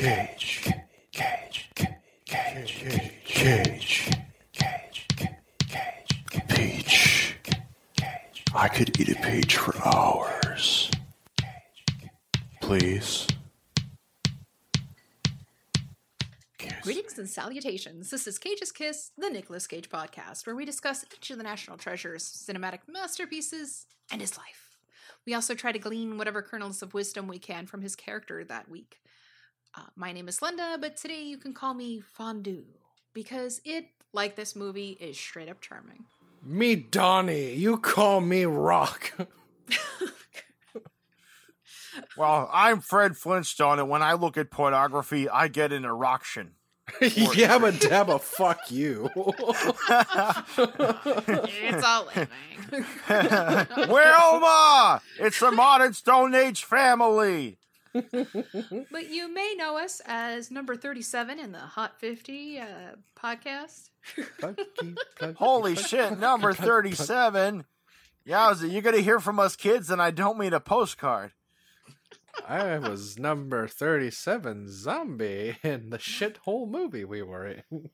Cage. Cage. Cage. Cage. Cage. Cage. Cage, cage. I could eat a peach for hours. Cage please. Greetings and salutations. This is Cage's Kiss, the Nicolas Cage podcast, where we discuss each of the national treasures, cinematic masterpieces, and his life. We also try to glean whatever kernels of wisdom we can from his character that week. Uh, my name is Linda, but today you can call me Fondue because it, like this movie, is straight up charming. Me Donnie, you call me Rock. Well, I'm Fred Flintstone, and when I look at pornography, I get an erection. Yabba dabba, fuck you. It's all living. Wilma! It's the modern Stone Age family. But you may know us as number 37 in the Hot 50 uh, podcast. Holy shit, number 37. Yowza, you're going to hear from us kids, and I don't mean a postcard. I was number 37 zombie in the shithole movie we were in.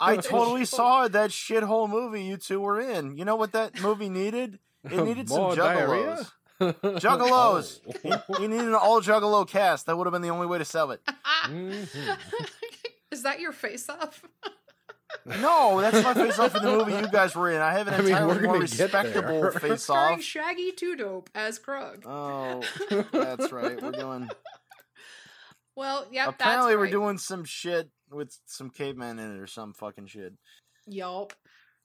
I totally saw that shithole movie you two were in. You know what that movie needed? It needed some More diarrhea? Juggalos. Juggalos! You, you needed an all juggalo cast. That would have been the only way to sell it. Mhm. That your face off? No, that's my face off in the movie you guys were in. I have an I mean, entirely we're more gonna get there. respectable face Starring off. Shaggy Two Dope as Grug. Oh, that's right. We're doing. well, yep. apparently, that's we're right. doing some shit with some cavemen in it or some fucking shit. Yup.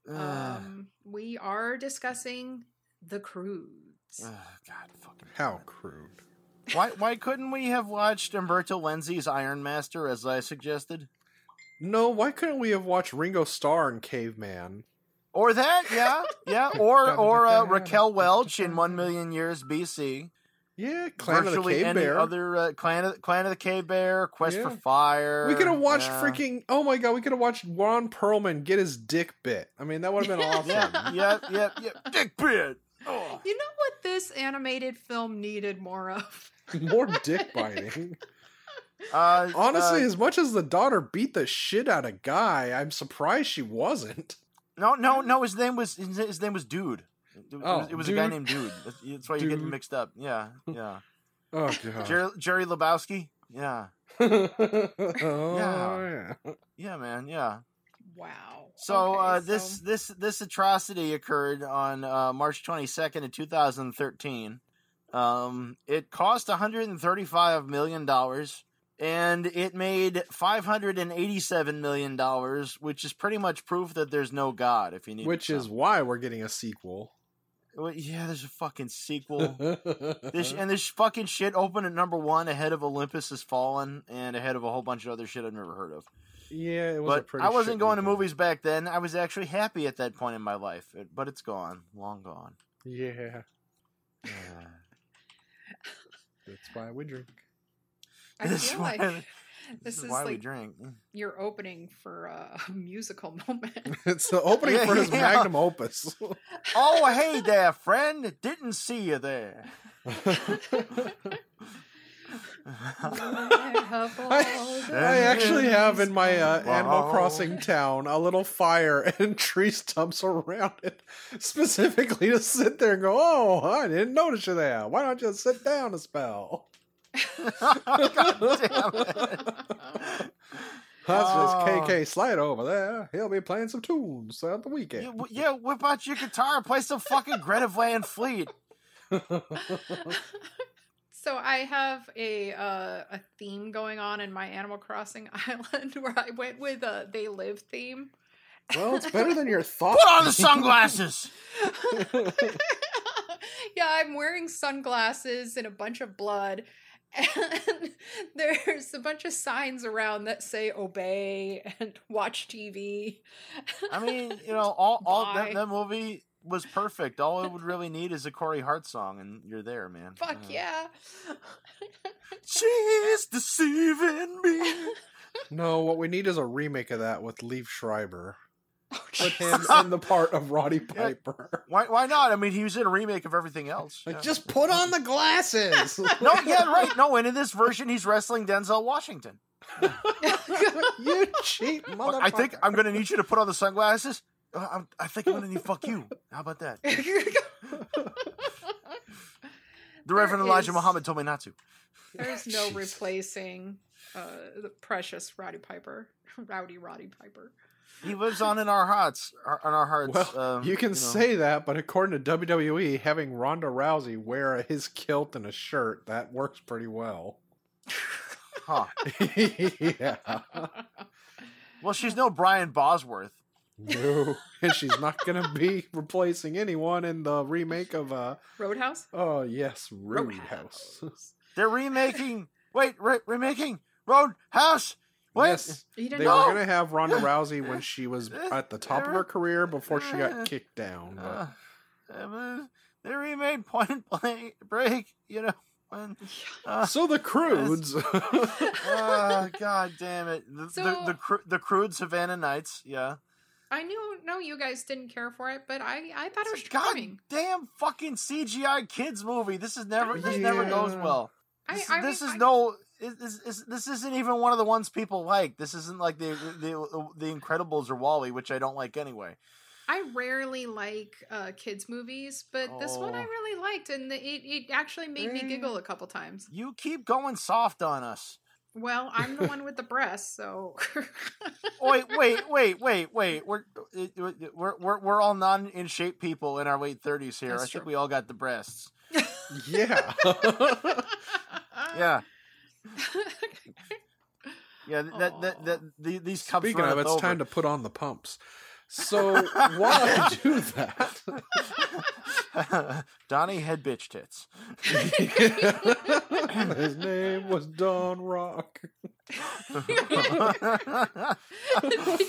Um, we are discussing the Croods. Ugh, God, fucking. How crude. Why? Why couldn't we have watched Umberto Lenzi's Iron Master as I suggested? No, why couldn't we have watched Ringo Starr in Caveman? Or that, yeah, yeah. Or or uh, Raquel Welch in One Million Years BC. Yeah, Clan of the Virtually Cave any Bear. other uh, Clan of Clan of the Cave Bear, Quest for Fire. we could have watched yeah. freaking. Oh my god, we could have watched Ron Perlman get his dick bit. I mean, that would have been awesome. Yeah, yeah, yeah, yeah. Dick bit. Oh. You know what this animated film needed more of? More dick biting. Uh, Honestly, uh, as much as the daughter beat the shit out of Guy, I'm surprised she wasn't. no, no, no. His name was his, his name was Dude. It, Oh, was, it was a guy named Dude. That's, that's why you're getting mixed up. Yeah, yeah. Oh god. Jerry, Jerry Lebowski. Yeah, oh, Yeah. yeah. yeah, man. Yeah. Wow. So Okay, uh, this so- this this atrocity occurred on uh, March 22nd of 2013. Um, it cost 135 million dollars, and it made 587 million dollars, which is pretty much proof that there's no God. If you need, Which is why we're getting a sequel. well, yeah, there's a fucking sequel. this and this fucking shit opened at number one ahead of Olympus Has Fallen and ahead of a whole bunch of other shit I've never heard of. Yeah, it was a But pretty I wasn't shit going to movies back then. I was actually happy at that point in my life, It- but it's gone, long gone. Yeah, Yeah. that's why we drink. I This is feel why- like This, this is is why we like drink. your opening for a musical moment. It's the opening Yeah, for his yeah. magnum opus. Oh, hey there, friend. Didn't see you there. I, I actually have in my uh, Animal Crossing town a little fire and tree stumps around it, specifically to sit there and go, "Oh, I didn't notice you there. Why don't you sit down a spell?" God damn it. That's just Oh. KK Slide over there. He'll be playing some tunes throughout the weekend. w- yeah, whip out your guitar and play some fucking Greta Van Fleet. So I have a uh, a theme going on in my Animal Crossing island where I went with a they live theme. well, it's better than your thought. Put on the sunglasses. yeah, I'm wearing sunglasses and a bunch of blood. And there's a bunch of signs around that say obey and watch TV. I mean, you know, all, all that, that movie was perfect. All it would really need is a Corey Hart song, and you're there, man. Fuck uh-huh. yeah. She's deceiving me. No, what we need is a remake of that with Liev Schreiber. Put him in the part of Roddy Piper. Why? Why not? I mean, he was in a remake of everything else. Like, Yeah. just put on the glasses. no, yeah, right. No, and in this version, he's wrestling Denzel Washington. you cheat motherfucker. I think I'm going to need you to put on the sunglasses. Uh, I'm, I think I'm going to need fuck you. How about that? The Reverend There Elijah is- Muhammad told me not to. There's no Jesus. replacing uh, the precious Roddy Piper, Rowdy Roddy Piper. He lives on in our hearts. Our, on our hearts. Well, um, you can know. say that, but according to WWE, having Ronda Rousey wear his kilt and a shirt that works pretty well. Huh. yeah. Well, she's no Brian Bosworth. No, and she's not gonna be replacing anyone in the remake of uh Roadhouse? oh yes, Roadhouse. They're remaking. wait, re- remaking Roadhouse. What? Yes, they know? were gonna have Ronda Rousey when she was at the top of her career before she got kicked down. Uh, But. uh, they remade Point Blank Break. You know when. Uh, So the Croods. oh, God damn it! The So- the the, cru- the crude Savannah Nights. Yeah. I knew no you guys didn't care for it, but I I thought it was It's a charming. damn fucking CGI kids movie. This is never. This never goes well. This, I this mean, is I- no. it- This, this, this isn't even one of the ones people like. This isn't like the the the Incredibles or WALL-E, which I don't like anyway. I rarely like uh, kids movies, but this one I Oh. really liked, and it, it actually made me giggle a couple times. You keep going soft on us. Well, I'm the one with the breasts, so wait, wait, wait, wait, wait. We're we're we're we're all non in shape people in our late thirties here. That's I think we all got the breasts. yeah. Yeah, yeah. That that, that, the, these cups. Speaking of, it's over. time to put on the pumps. So while I do that, Donnie had bitch tits. his name was Don Rock. Did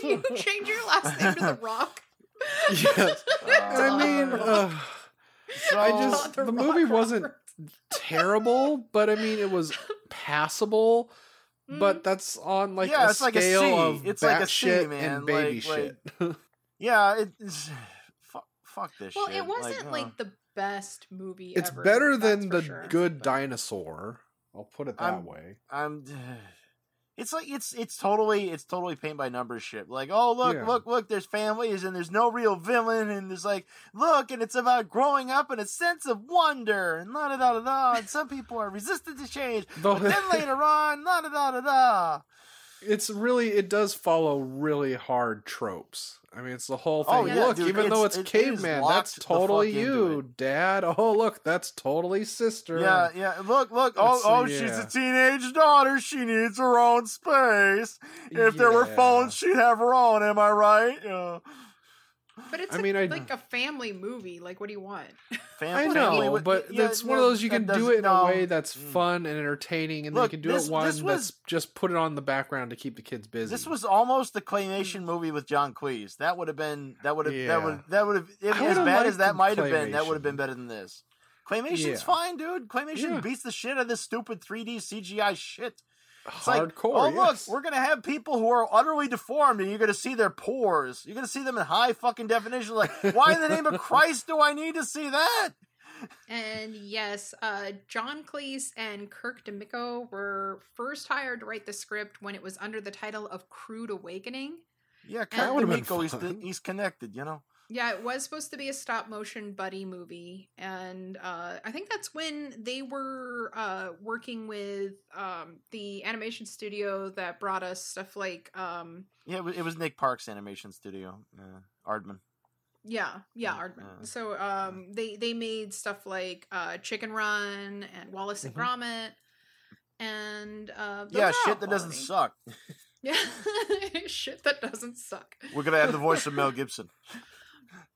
you change your last name to The Rock? Yes, I mean, uh, so, I just The the Rock movie wasn't terrible, but I mean, it was passable. But that's on like Yeah, a it's like a scale of It's like a C, batshit man. and baby Like- like- shit. yeah, it's fuck, fuck this shit. Well, shit. it wasn't like, uh, the best movie. it's ever, better than the sure. Good Dinosaur. I'll put it that I'm- way. I'm. It's like it's it's totally it's totally paint by numbers shit. Like, oh look, Yeah. look, look, there's families and there's no real villain and there's like, look, and it's about growing up and a sense of wonder and la da da da da. And some people are resistant to change, The- but then later on, la da da da da. It's really it does follow really hard tropes. I mean, it's the whole thing. Oh, yeah, look, dude, even though it's- it's it caveman, that's totally you. Dad. Oh, look, that's totally sister. Yeah, yeah. Look, look. Oh, It's, oh, uh, she's a teenage daughter. She needs her own space. If there were phones, she'd have her own. Am I right? Yeah. But it's I a- mean, I- like a family movie. Like, what do you want? I Family know, with- but yeah, it's one of those you can do it in no. a way that's Mm. fun and entertaining, and Look, they can do this- it one this that's just put it on the background to keep the kids busy. This was almost the claymation movie with John Cleese. That would have been. That would have. Yeah. That would. That would have. If, as bad as that might have been, that would have been better than this. Claymation's Yeah. fine, dude. Claymation Yeah. beats the shit out of this stupid 3D CGI shit. It's like, hardcore. oh yes. look, we're gonna have people who are utterly deformed, and you're gonna see their pores. You're gonna see them in high fucking definition. Like, why in the name of Christ do I need to see that? And yes, uh, John Cleese and Kirk DeMicco were first hired to write the script when it was under the title of Crude Awakening. Yeah, That Kurt would've been D'Amico, he's, he's connected, you know. Yeah, it was supposed to be a stop motion buddy movie, and uh, I think that's when they were uh, working with um, the animation studio that brought us stuff like um, Yeah, it was, it was Nick Park's animation studio, uh, Aardman. yeah, yeah, Aardman. uh. So um, they they made stuff like uh, Chicken Run and Wallace and Mhm. Gromit, and uh, Yeah, shit that doesn't suck. Yeah, shit that doesn't suck. We're gonna have the voice of Mel Gibson.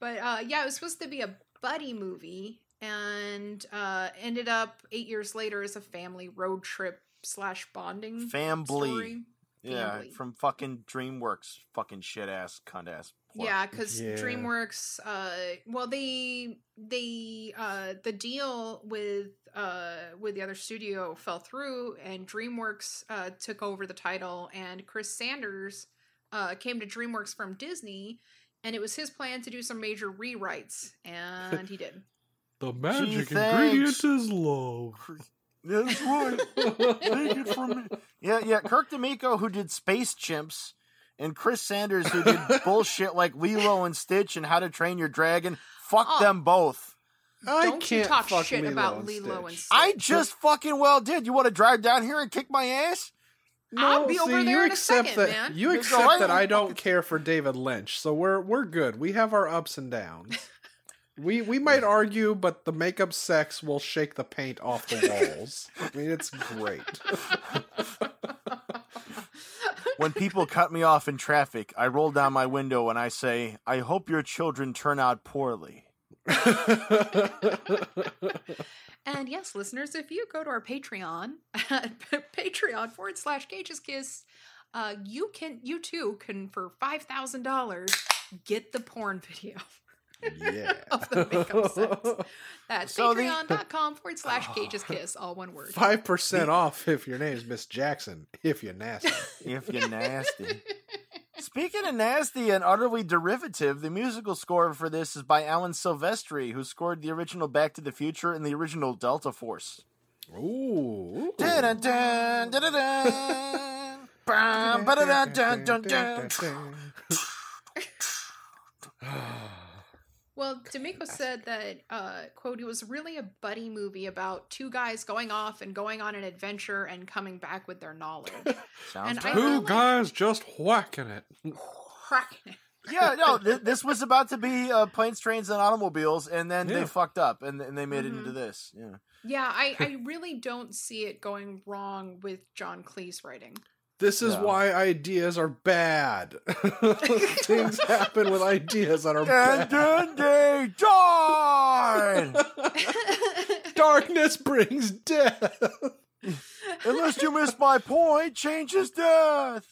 But uh, yeah, it was supposed to be a buddy movie, and uh, ended up eight years later as a family road trip slash bonding Family. story. Yeah, Family. from fucking DreamWorks, fucking shit ass, cunt ass. whore. Yeah, because Yeah. DreamWorks, uh, well, they they uh, the deal with uh, with the other studio fell through, and DreamWorks uh, took over the title, and Chris Sanders uh, came to DreamWorks from Disney, and it was his plan to do some major rewrites, and he did. The magic ingredient is love. That's right. Take it from me. Yeah, yeah. Kirk DeMicco, who did Space Chimps, and Chris Sanders, who did bullshit like Lilo and Stitch and How to Train Your Dragon. Fuck Oh. them both. I Don't can't talk fuck shit Lilo about and Lilo and Stitch. Stitch. I just fucking well did. You want to drive down here and kick my ass? I'll be over there you in a accept second, that man. you You accept go, that I- I don't care for David Lynch, so we're we're good. We have our ups and downs. We we might argue, but the makeup sex will shake the paint off the walls. I mean, it's great. When people cut me off in traffic, I roll down my window and I say, I hope your children turn out poorly. And yes, listeners, if you go to our Patreon at Patreon forward slash Cage's Kiss, uh, you can you too can for five thousand dollars get the porn video yeah. of the makeup sex. That's So the- patreon.com forward slash Cage's Kiss, all one word. Five percent off if your name's Miss Jackson. If you're nasty. If you're nasty. Speaking of nasty and utterly derivative, the musical score for this is by Alan Silvestri, who scored the original Back to the Future and the original Delta Force. Ooh. Well, DeMicco said that, uh, quote, it was really a buddy movie about two guys going off and going on an adventure and coming back with their knowledge. Sounds And I right. Two like- guys just whacking it. Whacking it. Yeah, no, th- this was about to be uh, planes, trains, and automobiles, and then Yeah. they fucked up, and, and they made it Mhm. into this. Yeah. Yeah, I, I really don't see it going wrong with John Cleese writing. This is Yeah. why ideas are bad. Things happen with ideas that are And bad. then they die. Darkness brings death. Unless you missed my point, change is death.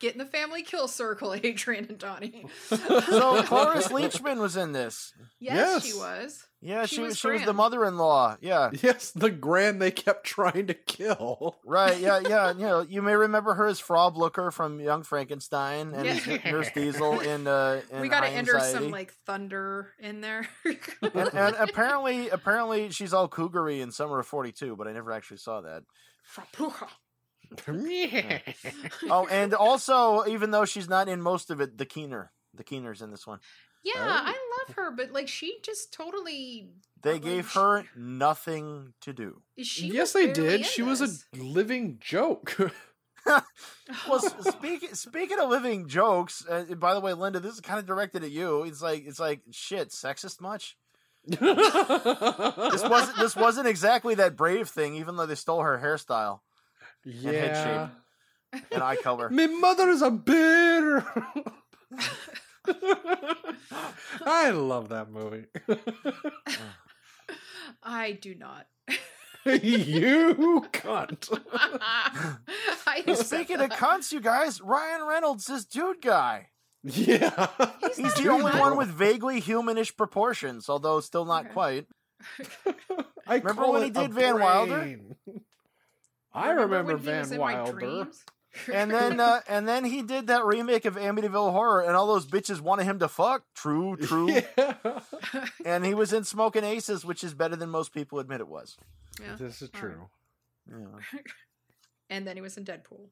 Get in the family kill circle, Adrian and Donnie. So Cloris Leachman was in this. yes, Yes. she was. Yeah, She she, was she was the mother-in-law. Yeah. Yes, the grand they kept trying to kill. Right, yeah, yeah. You know, you may remember her as Frau Blücher from Young Frankenstein and Yeah. Nurse Diesel in uh in we got to High enter Anxiety. some like thunder in there. and, and apparently apparently she's all cougary in Summer of 42, but I never actually saw that. Oh, and also even though she's not in most of it, the Keener. The Keener's in this one. yeah, Oh. I love her, but like she just totally. They Like, gave she- her nothing to do. She yes, they did. in She was a living joke. Well, speaking speaking of living jokes, uh, by the way, Linda, this is kind of directed at you. It's like it's like shit, sexist much? This wasn't this wasn't exactly that brave thing, even though they stole her hairstyle yeah. and eye color. My mother is a bear. I love that movie. I do not. you cunt. I speaking of that. cunts, you guys, Ryan Reynolds is dude guy. Yeah. He's He's the only one with vaguely humanish proportions, although still not Okay. quite. I Remember when he did Van Wilder? brain. I remember when he was Van in my Wilder. Dreams? And then uh, and then he did that remake of Amityville Horror, and all those bitches wanted him to fuck. True, true. Yeah. And he was in Smoking Aces, which is better than most people admit it was. yeah. This is All true. Yeah, And then he was in Deadpool.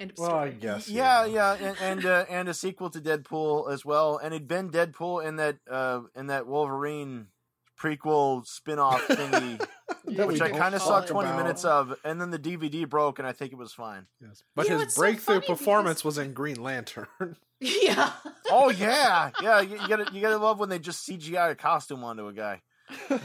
End of Well, story. I guess. yeah, yeah, and and, uh, and a sequel to Deadpool as well. And he'd been Deadpool in that uh, in that Wolverine prequel spin-off thingy, That we which I kind of saw twenty about. minutes of, and then the DVD broke, and I think it was fine. Yes. But You his it's so breakthrough funny performance because- was in Green Lantern. yeah. Oh yeah, yeah. You, you gotta you gotta love when they just CGI a costume onto a guy.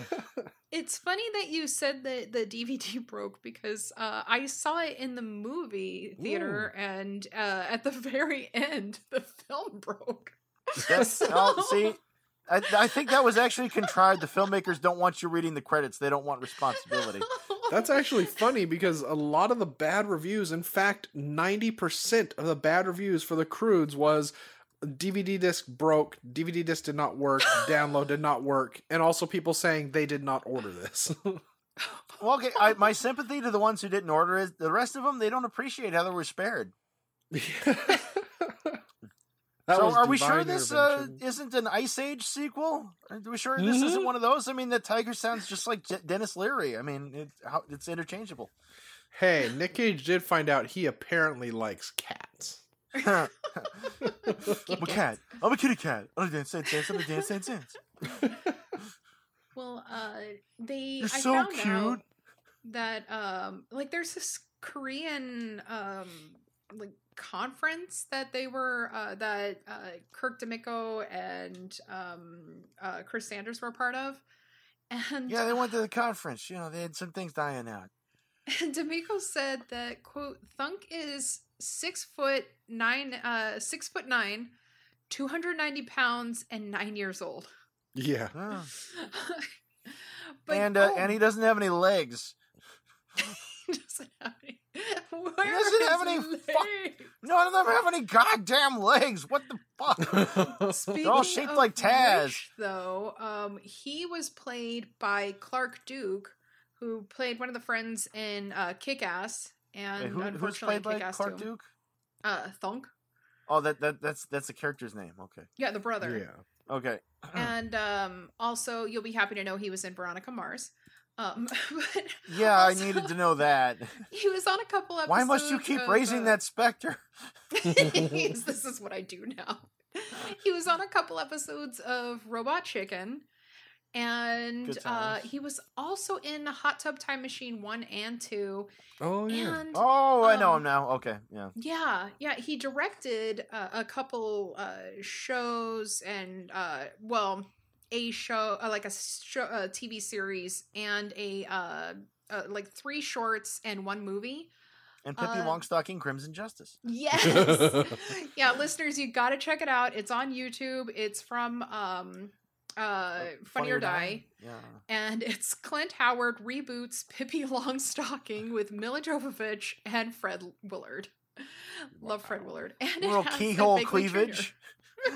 It's funny that you said that the DVD broke because uh, I saw it in the movie theater, and uh, at the very end, the film broke. That's So- oh, see. I, I think that was actually contrived. The filmmakers don't want you reading the credits; they don't want responsibility. That's actually funny because a lot of the bad reviews, in fact, 90% of the bad reviews for the Croods was DVD disc broke, DVD disc did not work, download did not work, and also people saying they did not order this. Well, okay, I, my sympathy to the ones who didn't order it. The rest of them, they don't appreciate how they were spared. That so was are we sure this uh, isn't an Ice Age sequel? Are we sure this isn't Mhm. one of those? I mean, the tiger sounds just like Je- Denis Leary. I mean, it, how, it's interchangeable. Hey, Nick Cage did find out he apparently likes cats. I'm a cat. I'm a kitty cat. I'm a dance, dance, dance. I'm a dance, dance, dance. Well, uh, they You're I so found cute. out that um, like there's this Korean um like conference that they were uh that uh Kirk DeMicco and um uh Chris Sanders were part of. And Yeah, they went to the conference. You know, they had some things dying out. And DeMicco said that quote Thunk is six foot nine, uh, six foot nine, two hundred ninety pounds, and nine years old. Yeah. Oh. but and uh, oh, and he doesn't have any legs. he doesn't have any. Where doesn't have any fuck- None of them have any goddamn legs. What the fuck? Speaking They're all shaped of like Taz. which, though, um, he was played by Clark Duke, who played one of the friends in uh, Kick Ass, and Wait, who, who's played by Kick-Ass Clark too. Duke? Uh, Thunk. Oh, that, that that's that's the character's name. Okay, Yeah, the brother. yeah. okay. and um, also you'll be happy to know he was in Veronica Mars. Um, but Yeah, I needed to know that. He was on a couple episodes. Why must you keep of, raising uh, that specter? This is what I do now. He was on a couple episodes of Robot Chicken, and uh, he was also in Hot Tub Time Machine one and two. Oh yeah. And Oh, I know um, him now. Okay, yeah. yeah, yeah, he directed uh, a couple uh, shows and uh, well, a show uh, like a show, a TV series and a uh, uh, like three shorts and one movie. And Pippi uh, Longstocking, Crimson Justice. Yes. yeah, listeners, you got to check it out. It's on YouTube. It's from um uh Funny, or Die. Yeah. And it's Clint Howard reboots Pippi Longstocking with Milla Jovovich and Fred Willard. Love Fred Willard. And it Little keyhole cleavage.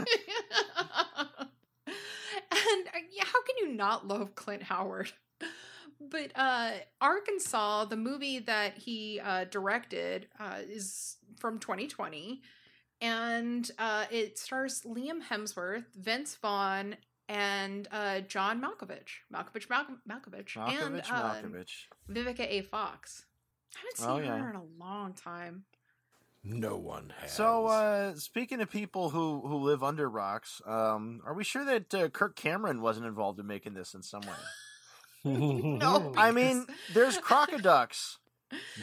and uh, how can you not love Clint Howard? But uh, Arkansas, the movie that he uh, directed, uh, is from 2020, and uh, it stars Liam Hemsworth, Vince Vaughn, and uh, John Malkovich, Malkovich, Mal- Malkovich, and Malkovich, uh, Malkovich. Vivica A. Fox. I haven't seen Oh, her in a long time. No one has. So, uh, speaking of people who, who live under rocks, um, are we sure that uh, Kirk Cameron wasn't involved in making this in some way? No, I mean, there's crocoducks.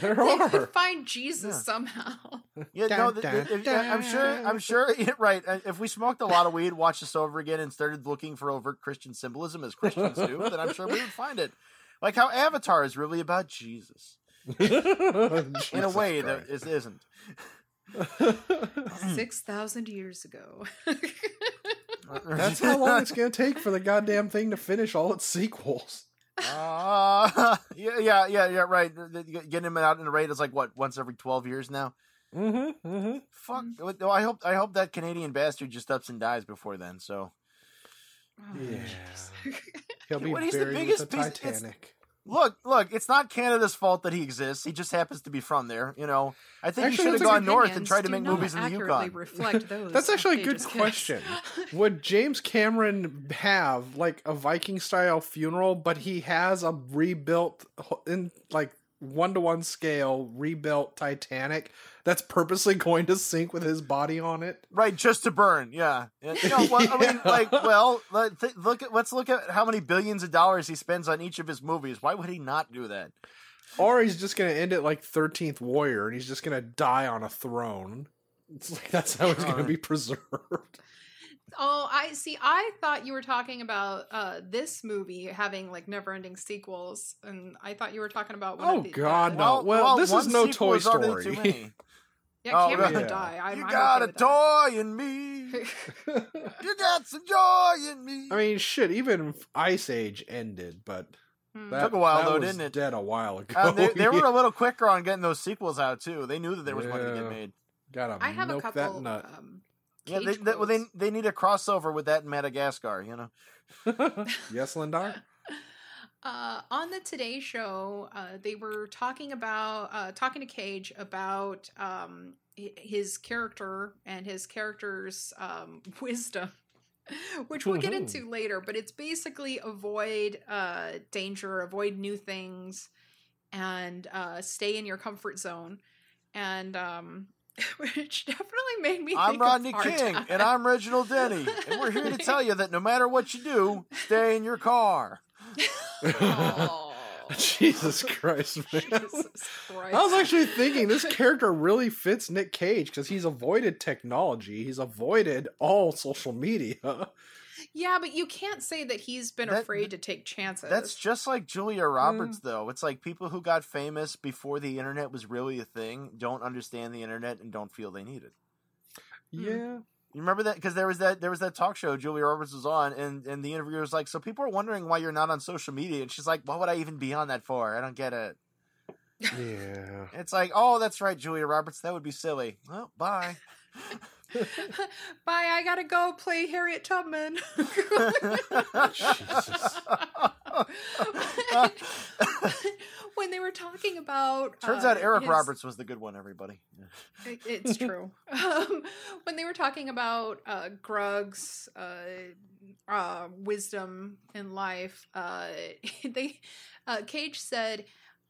there They are. could find Jesus Yeah. somehow. Yeah, Dun, no, th- dun, th- if- I'm sure. I'm sure. yeah, right. uh, If we smoked a lot of weed, watched this over again, and started looking for overt Christian symbolism as Christians do, then I'm sure we would find it. Like how Avatar is really about Jesus in a way that it isn't. Six thousand years ago. That's how long it's gonna take for the goddamn thing to finish all its sequels. Uh, yeah, yeah, yeah, yeah. Right. The- the- Getting him out in a raid is like what once every twelve years now. Mm-hmm. Mm-hmm. Fuck. Well, I hope. I hope that Canadian bastard just ups and dies before then. So Oh, Yeah. He'll be What, he's the buried biggest with the piece- Titanic. Look, look. It's not Canada's fault that he exists. He just happens to be from there. You know. I think Actually, he should have gone north and tried to make movies in the accurately Yukon. reflect those That's actually a good Cage's question. Would James Cameron have like a Viking style funeral, but he has a rebuilt in like one to one scale rebuilt Titanic that's purposely going to sink with his body on it? Right, just to burn. Yeah. Yeah, You know, well, I mean, like, well, let, th- look at let's look at how many billions of dollars he spends on each of his movies. Why would he not do that? Or he's just going to end it like 13th Warrior and he's just going to die on a throne. It's like that's how he's going to be preserved. Oh, I see. I thought you were talking about uh, this movie having like never-ending sequels, and I thought you were talking about. One Oh, of the, God, uh, no. Well, this is no Toy is Story. too many. Yeah, Oh, Cameron yeah. die. I'm, you I'm got okay a toy in me. You got some joy in me. I mean, shit, even Ice Age ended, but Hmm. that Took a while, that though, was didn't it? Dead a while ago. Uh, they, they were a little quicker on getting those sequels out too. They knew that there was money to get made. Gotta I have a milk couple. that nut. Um, Yeah, they, they, well, they they need a crossover with that in Madagascar. You know. yes, Lindar. Uh, on the Today Show, uh, they were talking about uh, talking to Cage about um, his character and his character's um, wisdom, which we'll get into later. But it's basically avoid uh, danger, avoid new things, and uh, stay in your comfort zone. And um, which definitely made me. I'm think of Rodney King, Time. and I'm Reginald Denny, and we're here to tell you that no matter what you do, stay in your car. Aw. Jesus Christ, man. Jesus Christ. I was actually thinking this character really fits Nick Cage because he's avoided technology, he's avoided all social media. Yeah, but you can't say that he's been That- afraid to take chances. That's just like Julia Roberts, mm. though. It's like people who got famous before the internet was really a thing don't understand the internet and don't feel they need it. Hmm. Yeah. You remember that because there was that there was that talk show Julia Roberts was on, and and the interviewer was like, "So people are wondering why you're not on social media," and she's like, "What would I even be on that for? I don't get it." Yeah. It's like, "Oh, that's right, Julia Roberts. That would be silly." Well, bye. Bye, I gotta go play Harriet Tubman. Jesus. when they were talking about. Turns uh, out Eric his- Roberts was the good one. Everybody. It- It's true. um, when they were talking about uh, Grug's uh, uh, wisdom in life, uh, they uh, Cage said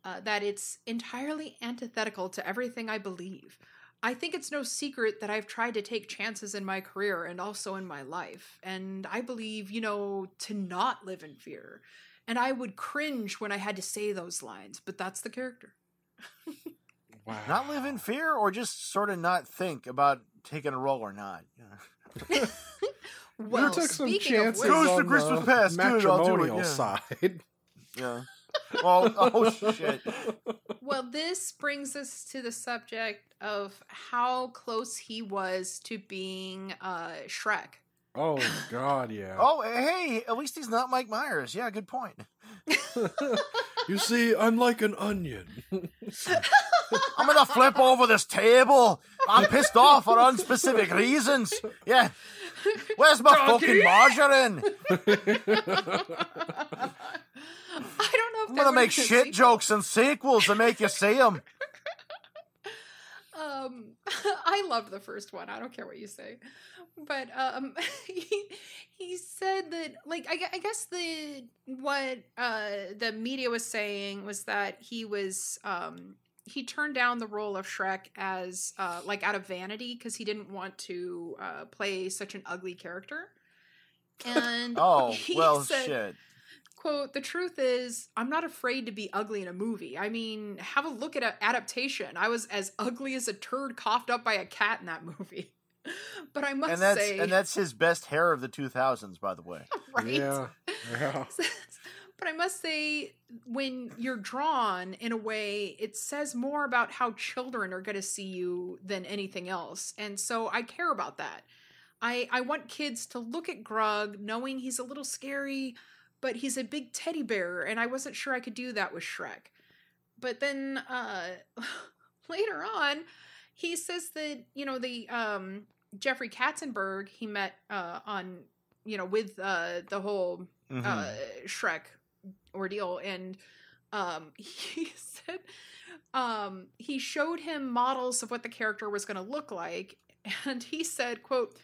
uh, that it's entirely antithetical to everything I believe. I think it's no secret that I've tried to take chances in my career and also in my life, and I believe, you know, to not live in fear. And I would cringe when I had to say those lines, but that's the character. Wow. Not live in fear, or just sort of not think about taking a role or not. Yeah. Well, you took some speaking of chances which- Goes to on Christmas the past. Good, I'll it, matrimonial yeah. side. Yeah. Well, oh shit. Well, this brings us to the subject of how close he was to being uh, Shrek. Oh God, yeah. Oh, hey, at least he's not Mike Myers. Yeah, good point. You see, I'm like an onion. I'm gonna flip over this table. I'm pissed off for unspecific reasons. Yeah. Where's my fucking margarine? I don't know if I'm gonna make shit sequel- jokes and sequels to make you see them. Um, I love the first one. I don't care what you say, but um, he he said that like I, I guess the what uh the media was saying was that he was um he turned down the role of Shrek as uh like out of vanity because he didn't want to uh play such an ugly character. And Oh, he well, said, shit. Quote the truth is i'm not afraid to be ugly in a movie i mean have a look at an adaptation i was as ugly as a turd coughed up by a cat in that movie but i must And that's say and that's his best hair of the 2000s, by the way. right Yeah. Yeah. but i must say when you're drawn in a way it says more about how children are going to see you than anything else and so i care about that i i want kids to look at grug knowing he's a little scary but he's a big teddy bear and i wasn't sure i could do that with shrek but then uh later on he says that you know the um jeffrey katzenberg he met uh on you know with uh the whole Mhm. uh Shrek ordeal and um he said um he showed him models of what the character was going to look like and he said quote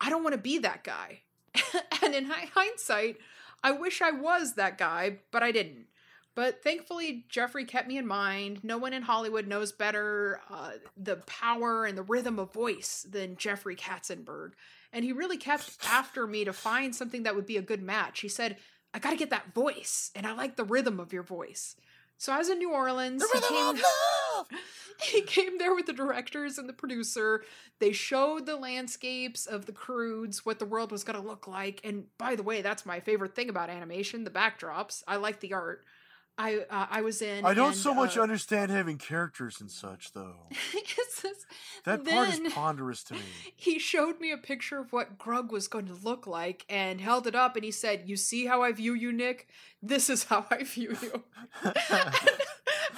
I don't want to be that guy and in hindsight I wish I was that guy but I didn't but thankfully Jeffrey kept me in mind no one in Hollywood knows better uh, the power and the rhythm of voice than Jeffrey Katzenberg and he really kept after me to find something that would be a good match. He said, I got to get that voice, and I like the rhythm of your voice. So I was in New Orleans. The he, rhythm came, of love! he came there with the directors and the producer. They showed the landscapes of the Croods, what the world was going to look like. And by the way, that's my favorite thing about animation the backdrops. I like the art. I uh, I was in. I don't and, so much uh, understand having characters and such, though. just- That part is ponderous to me. he showed me a picture of what Grug was going to look like and held it up and he said, You see how I view you, Nick? This is how I view you.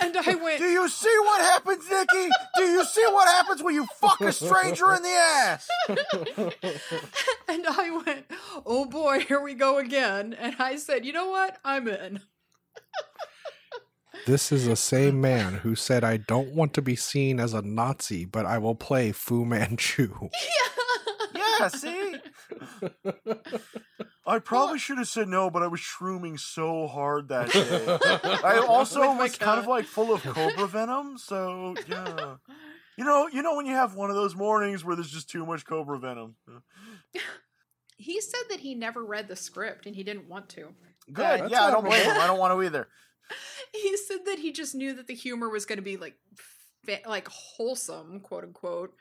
And I went, Do you see what happens, Nikki? Do you see what happens when you fuck a stranger in the ass? and I went, Oh boy, here we go again. And I said, You know what? I'm in. This is the same man who said, I don't want to be seen as a Nazi, but I will play Fu Manchu. Yeah, see? I probably should have said no, but I was shrooming so hard that day. I also With my was kind of like full of cobra venom, so yeah. You know, you know when you have one of those mornings where there's just too much cobra venom. he said that he never read the script and he didn't want to. Good. That's yeah, I don't blame him. I don't want to either. He said that he just knew that the humor was going to be like, like wholesome, quote unquote.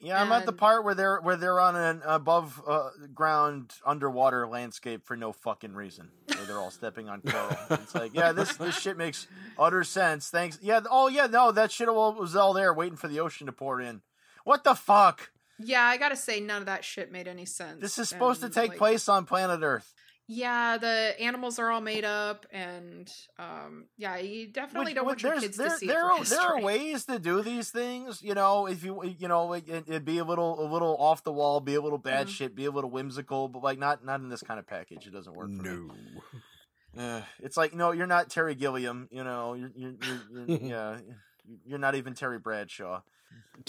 Yeah, I'm at the part where they're where they're on an above uh, ground underwater landscape for no fucking reason. Where they're all stepping on coral. It's like, yeah, this this shit makes utter sense. Thanks. Yeah. Oh yeah. No, that shit was all there waiting for the ocean to pour in. What the fuck? Yeah, I gotta say, none of that shit made any sense. This is supposed to take like, place on planet Earth. Yeah, the animals are all made up, and um, yeah, you definitely Which- don't which want your there's- kids there, to see there it are, there are ways to do these things, you know. If you you know, it, it, it'd be a little a little off the wall, be a little bad Mhm. shit, be a little whimsical, but like not not in this kind of package. It doesn't work. For. No. Uh, it's like no, you're not Terry Gilliam. You know, you're, you're, you're, you're yeah, you're not even Terry Bradshaw.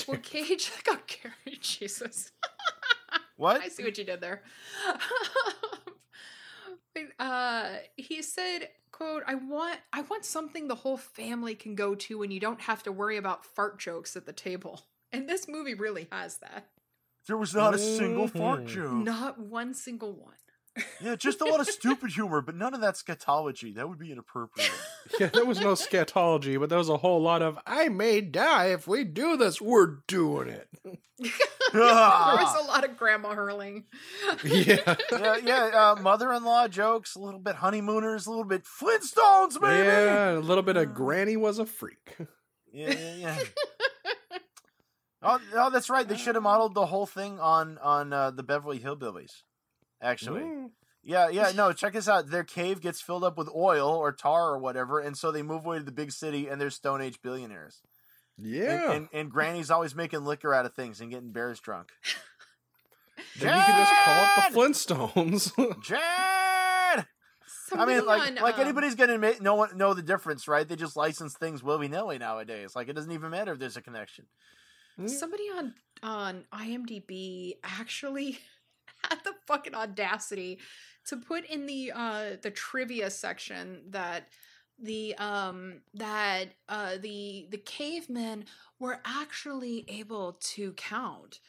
Well, Cage got carried. Jesus, What? I see what you did there. But, uh, he said, "quote I want I want something the whole family can go to, and you don't have to worry about fart jokes at the table." And this movie really has that. There was not a single fart joke. Not one single one. Yeah, just a lot of stupid humor, but none of that scatology. That would be inappropriate. Yeah, there was no scatology, but there was a whole lot of, I may die if we do this. We're doing it. there was a lot of grandma hurling. Yeah. yeah, yeah. Uh, mother-in-law jokes, a little bit honeymooners, a little bit Flintstones, maybe. Yeah, a little bit of Granny was a freak. Yeah, yeah, yeah. oh, oh, that's right. They should have modeled the whole thing on on uh, the Beverly Hillbillies. Actually, Mm. yeah, yeah. No, check this out. Their cave gets filled up with oil or tar or whatever, and so they move away to the big city, and they're Stone Age billionaires. Yeah. And, and, Granny's always making liquor out of things and getting bears drunk. then you could just call it the Flintstones. Jad! I mean, like, on, like um, anybody's gonna admit, know what- know the difference, right? They just license things willy nilly nowadays. Like it doesn't even matter if there's a connection. Somebody on on IMDb actually had the fucking audacity to put in the uh the trivia section that the um that uh the the cavemen were actually able to count.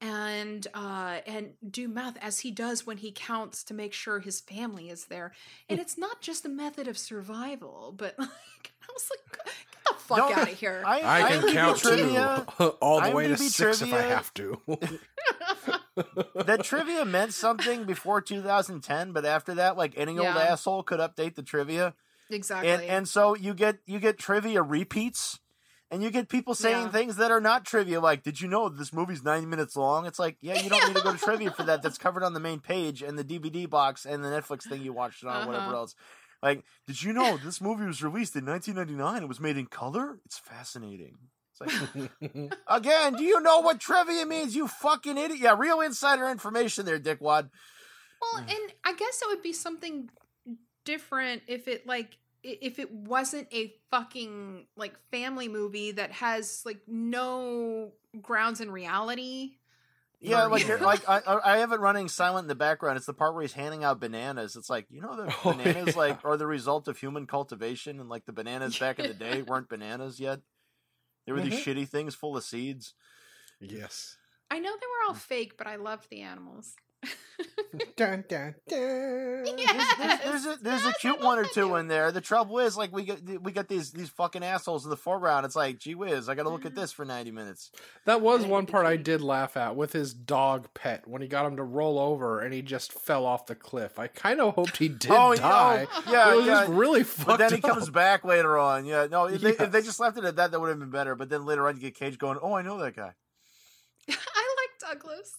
And uh and do math as he does when he counts to make sure his family is there. And it's not just a method of survival but like i was like get the fuck No, out of here. I, I can count trivia, two, all the way to IMDb six if I have to. that trivia meant something before 2010, but after that, like any old asshole could update the trivia, exactly and and so you get you get trivia repeats, and you get people saying Yeah. things that are not trivia. Like, did you know this movie's 90 minutes long? It's like, yeah, you don't need to go to trivia for that. That's covered on the main page and the DVD box and the Netflix thing you watched it on, or whatever Uh-huh. else. Like, did you know this movie was released in 1999? It was made in color. It's fascinating. It's like, Again, do you know what trivia means, you fucking idiot? Yeah, real insider information there, dickwad. Well, and I guess it would be something different if it like if it wasn't a fucking like family movie that has like no grounds in reality. Yeah, Or- like you're- like I, I I have it running silent in the background. It's the part where he's handing out bananas. It's like you know the Oh, bananas yeah. like are the result of human cultivation, and like the bananas back in the day weren't bananas yet. They were these Mhm. shitty things full of seeds. yes. I know they were all fake, but I loved the animals. Dun, dun, dun. There's, there's, there's a there's a cute one or two it. in there. The trouble is, like we get we got these these fucking assholes in the foreground. It's like, gee whiz, I got to look at this for ninety minutes. That was one part I did laugh at with his dog pet when he got him to roll over and he just fell off the cliff. I kind of hoped he did Oh, die. yeah, but yeah, it was yeah. really fucked But then he up. comes back later on. Yeah, no, if, they, if they just left it at that, that would have been better. But then later on, you get Cage going, "Oh, I know that guy." I like Douglas.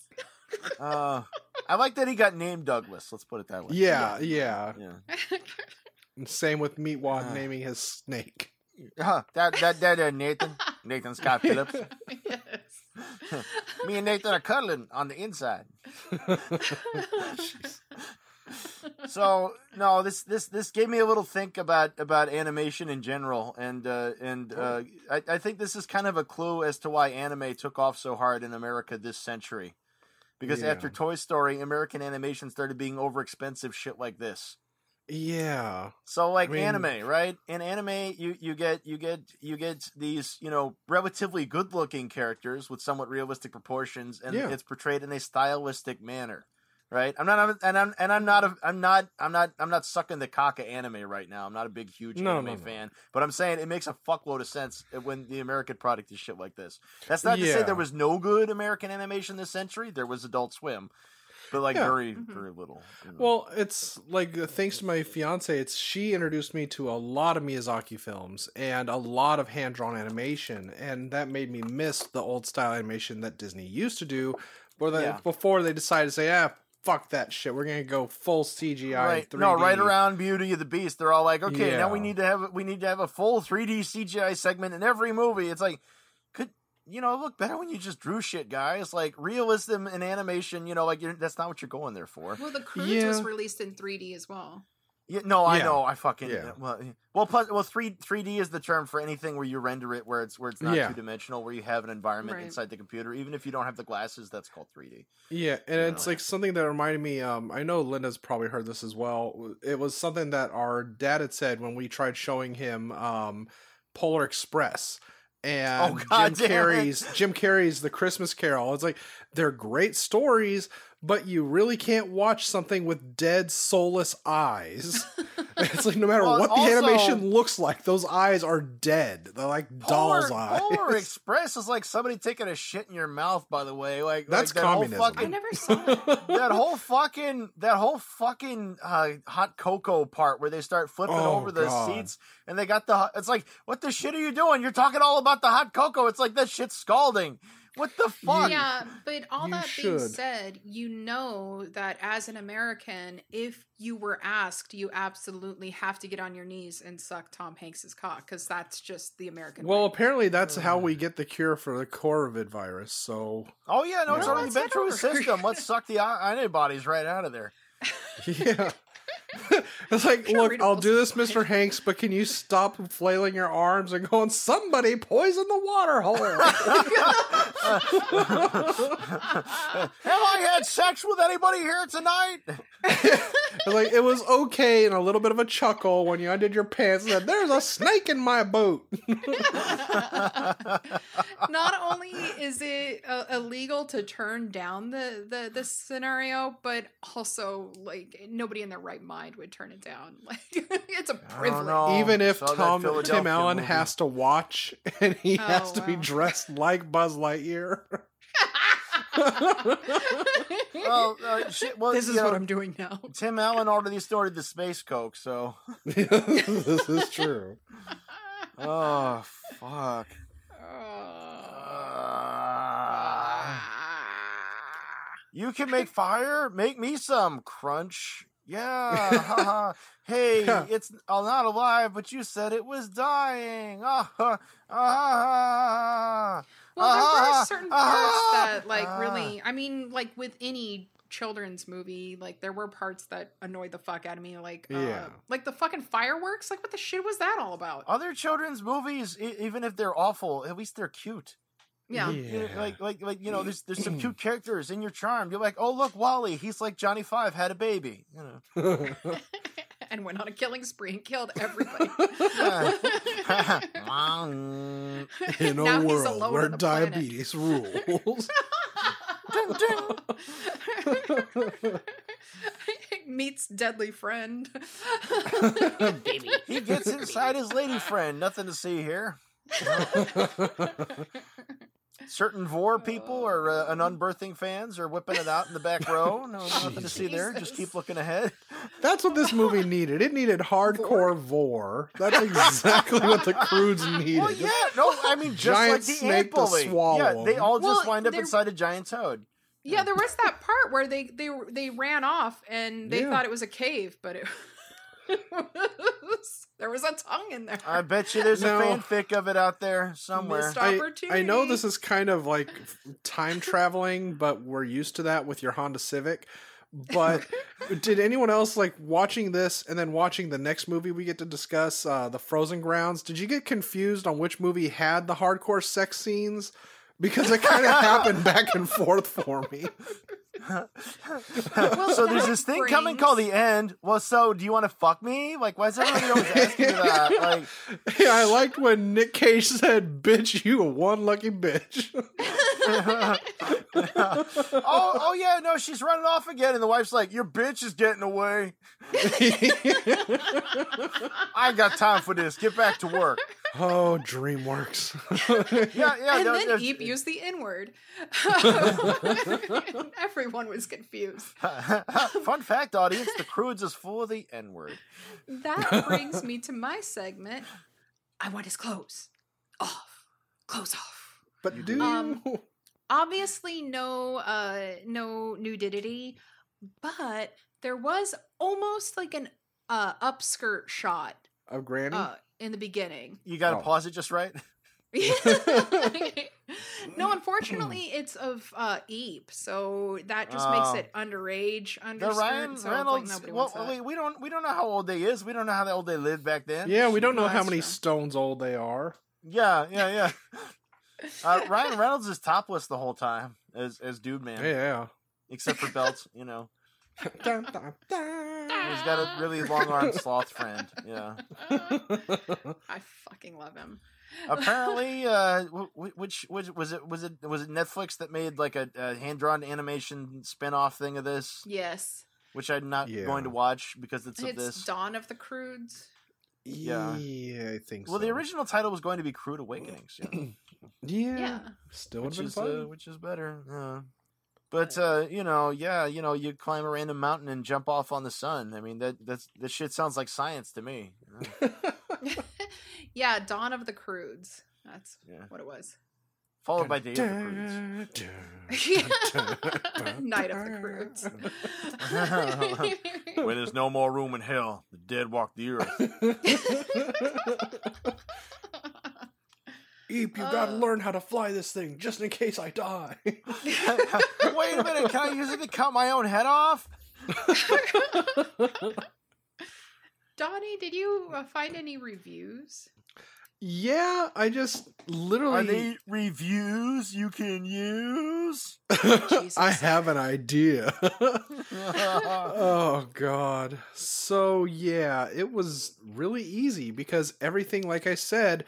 Uh, I like that he got named Douglas. Let's put it that way. Yeah, yeah. yeah. And Same with Meatwad Ah. naming his snake. Uh, that that that uh, Nathan, Nathan Scott Phillips. yes. Me and Nathan are cuddling on the inside. so no, this this this gave me a little think about about animation in general, and uh, and uh, I, I think this is kind of a clue as to why anime took off so hard in America this century, because Yeah. after Toy Story, American animation started being overexpensive shit like this. Yeah. So like I mean- anime, right? In anime, you you get you get you get these you know relatively good looking characters with somewhat realistic proportions, and Yeah. it's portrayed in a stylistic manner, right? I'm not I'm, and I'm and I'm not a, I'm not I'm not I'm not sucking the cock of anime right now. I'm not a big huge No, anime no, no. fan, but I'm saying it makes a fuckload of sense when the American product is shit like this. That's not to say there was no good American animation this century. There was Adult Swim. But like Yeah. very, Mhm. very little. you know. Well, it's like uh, thanks to my fiance, it's she introduced me to a lot of Miyazaki films and a lot of hand drawn animation, and that made me miss the old style animation that Disney used to do. But then Yeah. before they decided to say, ah, fuck that shit, we're gonna go full CGI. right. 3D. no right around beauty of the beast. They're all like okay now we need to have we need to have a full 3d cgi segment in every movie. It's like could you know look better when you just drew shit guys. Like realism and animation you know like you're, that's not what you're going there for. Well, the Croods was released in 3D as well. Yeah, no i Yeah. know i fucking Yeah. well well plus well 3 3d is the term for anything where you render it where it's where it's not Yeah. two dimensional where you have an environment Right. inside the computer even if you don't have the glasses that's called 3d Yeah, and You it's know. like something that reminded me. Um, I know Linda's probably heard this as well. It was something that our dad had said when we tried showing him um, Polar Express and Oh, God Jim. Carrey's Jim Carrey's The Christmas Carol. It's like they're great stories, but you really can't watch something with dead, soulless eyes. it's like no matter Well, what the also- animation looks like, those eyes are dead. They're like doll's Polar, eyes. Polar Express is like somebody taking a shit in your mouth. By the way, like That's like that whole communism. I fucking- never saw it. that whole fucking that whole fucking uh, hot cocoa part where they start flipping Oh, over the God. seats and they got the it's like what the shit are you doing you're talking all about the hot cocoa it's like that shit's scalding what the fuck Yeah, but all You that being said, you know that as an American, if you were asked, you absolutely have to get on your knees and suck Tom Hanks's cock because that's just the American. Well, way. apparently that's how we get the cure for the COVID virus. So oh yeah no it's Well, already let's been through a over. system let's suck the antibodies right out of there Yeah. it's like, Sure, look, I'll do this, Mr. Hanks, but can you stop flailing your arms and going, somebody poison the water hole? have I had sex with anybody here tonight like, it was okay and a little bit of a chuckle when you undid your pants and said, there's a snake in my boat. Not only is it uh, illegal to turn down the, the the scenario, but also like nobody in their right mind would turn it down. Like it's a privilege. know. Even if Tom Tim Allen movie. has to watch and he Oh, has to be dressed like Buzz Lightyear. well, uh, shit, well this is you what I'm doing now. Tim Allen already started the space coke so this is true. oh fuck You can make fire? Make me some. Crunch. Yeah. haha. hey, it's uh, not alive, but you said it was dying. Ah, ha, ah, Well, there Ah, were certain ah, parts that, like, ah. really. I mean, like with any children's movie, like there were parts that annoyed the fuck out of me. Like, uh, Yeah. like the fucking fireworks. Like, what the shit was that all about? Other children's movies, e- even if they're awful, at least they're cute. Yeah. You know, Yeah. Like, like, like, you know, there's there's some cute characters in your charm. You're like, oh look, WALL-E, he's like Johnny Five had a baby. You know. and went on a killing spree and killed everybody. In a Now he's world alone where on the planet. diabetes rules. Meets deadly friend. Baby. He gets inside his lady friend. Nothing to see here. Certain Vor people or uh, an unbirthing fans are whipping it out in the back row. No, nothing to see there. Just keep looking ahead. That's what this movie needed. It needed hardcore vor. That's exactly what the Croods needed. Well, yeah, no, I mean just Giant like the snake ant to bully. swallow Yeah, they him. all just Well, wind up they- inside a giant toad. yeah, there was that part where they they they ran off and they Yeah. thought it was a cave, but it was, there was a tongue in there. I bet you there's No. a fanfic of it out there somewhere. I. I know this is kind of like time traveling, but we're used to that with your Honda Civic. But did anyone else like watching this and then watching the next movie we get to discuss, uh, the Frozen Grounds? Did you get confused on which movie had the hardcore sex scenes? Because it kind of happened back and forth for me. Well, so there's this thing coming called the end. Well, so do you want to fuck me? Like, why is everybody always asking me that? Like, Yeah, I liked when Nick Cage said, "Bitch, you a one lucky bitch." oh, oh yeah, no, she's running off again, and the wife's like, "Your bitch is getting away. I ain't got time for this. Get back to work." Oh, DreamWorks. Yeah, yeah. and no, then there's- Eep used the N word. Everyone was confused. Fun fact, audience: the Croods is full of the N word. That brings me to my segment. I want his clothes off. Clothes off. but do Um, Obviously, no, uh, no nudity, but there was almost like an uh upskirt shot of Granny? uh in the beginning. You got to Oh. pause it just right. no, unfortunately, it's of uh Eep, so that just makes Oh. it underage. The Underskirt, Ryan so Reynolds. nobody well, wants wait, we don't we don't know how old they is. We don't know how old they lived back then. yeah, we don't know No, how many true. stones old they are. yeah, yeah, yeah. Uh, Ryan Reynolds is topless the whole time as as Dude Man, Yeah. except for belts. You know, Dun, dun, dun. He's got a really long armed sloth friend. Yeah. I fucking love him. Apparently, uh, wh- wh- which, which was it? Was it was it Netflix that made like a, a hand drawn animation spin off thing of this, yes, which I'm not Yeah. going to watch because it's of this. Dawn of the Croods. Yeah. yeah, I think so. Well, so. the original title was going to be Crude Awakenings. Yeah. Yeah, Yeah. still would which is fun. uh, which is better. Yeah. But uh, you know, yeah, you know, you climb a random mountain and jump off on the sun. I mean, that that's that shit sounds like science to me. you know? yeah, Dawn of the Croods. That's Yeah. what it was. Followed by Day of the Prudes. Night of the Croods. Where there's no more room in hell, the dead walk the earth. Eep, you gotta Uh. learn how to fly this thing just in case I die. Wait a minute, can I use it to cut my own head off? Donnie, did you uh, find any reviews? yeah, I just literally. Are they reviews you can use? Jesus. I have an idea. oh god. So yeah, it was really easy because everything like I said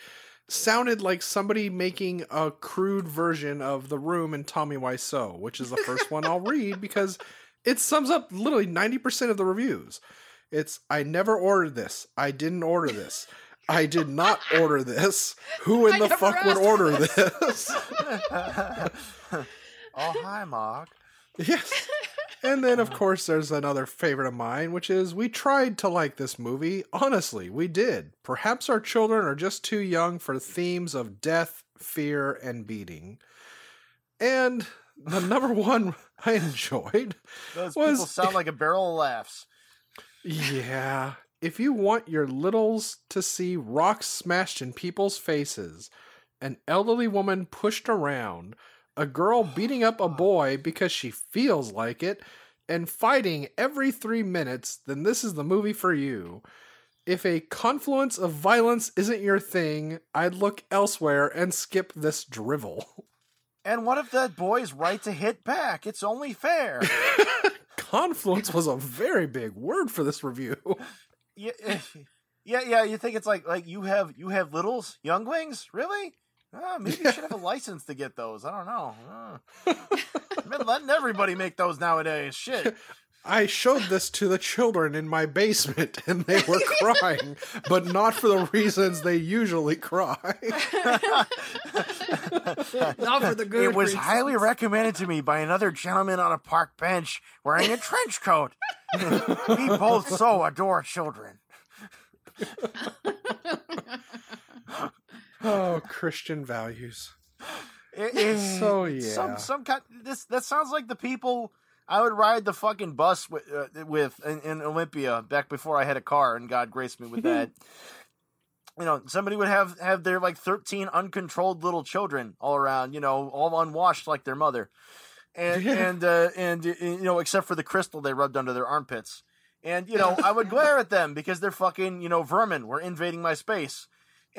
sounded like somebody making a crude version of The Room and Tommy Wiseau, which is the first one I'll read because it sums up literally 90% of the reviews. It's I never ordered this. I didn't order this. I did not order this. Who in I the fuck would order this. this? oh, hi, Mark. Yes. And then, of course, there's another favorite of mine, which is we tried to like this movie. Honestly, we did. Perhaps our children are just too young for themes of death, fear, and beating. And the number one I enjoyed Those Was- people sound like a barrel of laughs. Yeah. If you want your littles to see rocks smashed in people's faces, an elderly woman pushed around, a girl beating up a boy because she feels like it, and fighting every three minutes, then this is the movie for you. If a confluence of violence isn't your thing, I'd look elsewhere and skip this drivel. And what if that boy's right to hit back? It's only fair. confluence was a very big word for this review. yeah, yeah, yeah. You think it's like like you have you have littles, younglings, really? Oh, maybe you should have a license to get those. I don't know. Uh, been letting everybody make those nowadays. Shit. I showed this to the children in my basement and they were crying, but not for the reasons they usually cry. Not for the good. It was reasons. highly recommended to me by another gentleman on a park bench wearing a trench coat. we both so adore children. Oh, Christian values. It- it- So, yeah. some some kind. This that sounds like the people I would ride the fucking bus with, uh, with in, in Olympia back before I had a car, and God graced me with that. you know, somebody would have have their like thirteen uncontrolled little children all around, you know, all unwashed like their mother, and and uh, and uh, you know, except for the crystal they rubbed under their armpits. And you know, I would glare at them because they're fucking you know vermin. We're invading my space.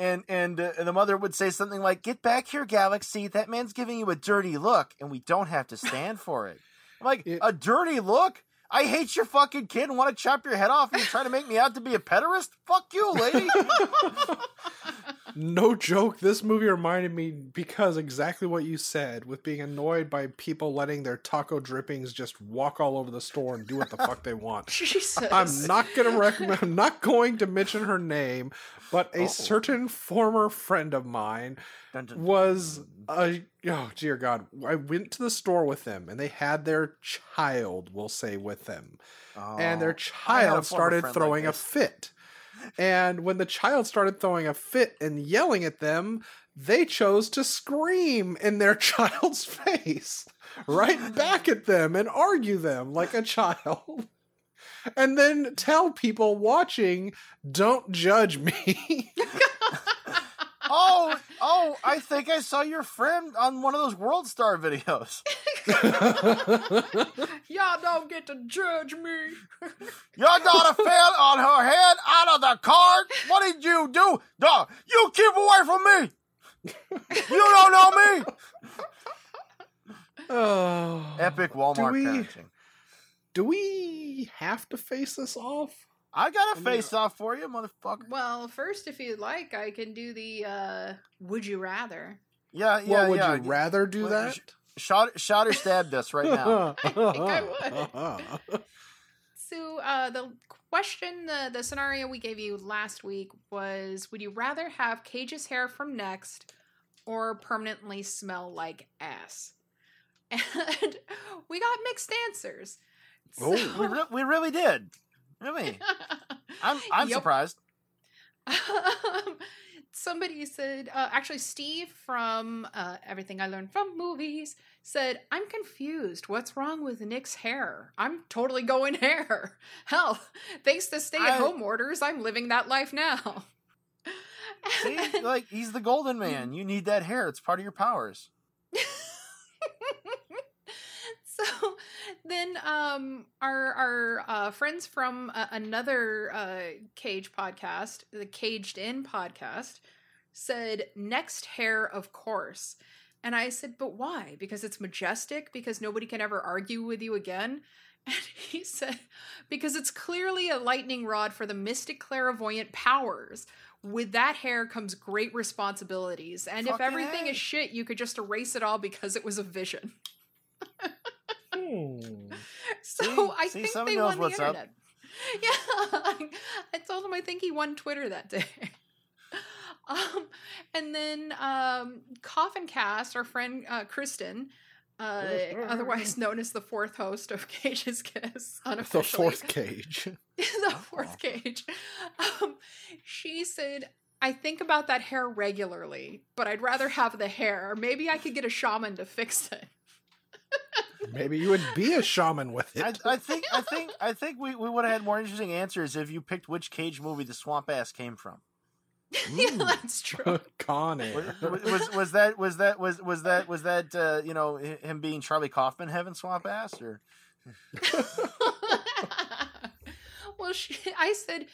And and, uh, and the mother would say something like, "Get back here, Galaxy. That man's giving you a dirty look, and we don't have to stand for it." I'm like, It- a dirty look? I hate your fucking kid and want to chop your head off, and you're trying to make me out to be a pederast? Fuck you, lady. No joke, this movie reminded me because exactly what you said, with being annoyed by people letting their taco drippings just walk all over the store and do what the fuck they want. Jesus. I'm not gonna recommend I'm not going to mention her name, but a Oh. certain former friend of mine Dun, dun, was a oh dear god. I went to the store with them and they had their child, we'll say, with them. and their Oh, I had a former child started friend like throwing a fit. And when the child started throwing a fit and yelling at them, they chose to scream in their child's face, right back at them and argue them like a child. And then tell people watching, don't judge me. oh, oh, I think I saw your friend on one of those World Star videos. Y'all don't get to judge me. Your daughter fell on her head out of the car. What did you do? Dog, you keep away from me. You don't know me. oh. Epic Walmart we- parenting. Do we have to face this off? I got a face off for you, motherfucker. Well, first, if you'd like, I can do the uh, would you rather. Yeah, yeah, well, would yeah. you rather do Well, that? sh- Shot, shot or stabbed us right now. I think I would. So, uh, the question, the, the scenario we gave you last week was would you rather have Cage's hair from Next or permanently smell like ass? And we got mixed answers. Oh. we, re- we really did. Really, I'm I'm Yep. surprised. Um, somebody said, uh, actually, Steve from uh, Everything I Learned from Movies said, I'm confused. What's wrong with Nick's hair? I'm totally going hair. Hell, thanks to stay at home orders, I'm living that life now. See, like he's the golden man. You need that hair. It's part of your powers. So then um our our uh, friends from uh, another uh, cage podcast the caged in podcast said next hair of course. And i said but why? Because it's majestic? Because nobody can ever argue with you again? And he said because it's clearly a lightning rod for the mystic clairvoyant powers. With that hair comes great responsibilities. And if everything A. is shit you could just erase it all because it was a vision Hmm. So See? I See, think they won the what's up. internet. Yeah, I told him I think he won Twitter that day. um, and then um, Coffin Cast, our friend uh, Kristen, uh, otherwise known as the fourth host of Cage's Kiss, unofficially. The fourth cage. the fourth cage. Um, she said, I think about that hair regularly, but I'd rather have the hair. Maybe I could get a shaman to fix it. Maybe you would be a shaman with it. I think I think I think we, we would have had more interesting answers if you picked which cage movie the swamp ass came from. yeah, that's true. Con Was, Air. was was that was that was was that was that uh, you know him being Charlie Kaufman having swamp ass or well, she, I said,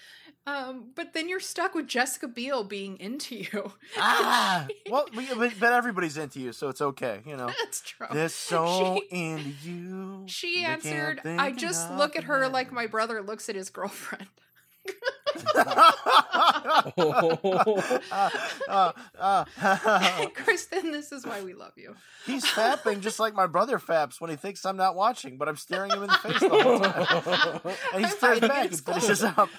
um, but then you're stuck with Jessica Biel being into you. ah well we- but, but everybody's into you so it's okay you know That's true. they're so She- into you She answered, I just look at her like my brother looks at his girlfriend. Uh, uh, uh, Kristen, this is why we love you. he's fapping just like my brother faps when he thinks I'm not watching, but I'm staring him in the face the whole time. And he I'm stares hiding back and finishes up.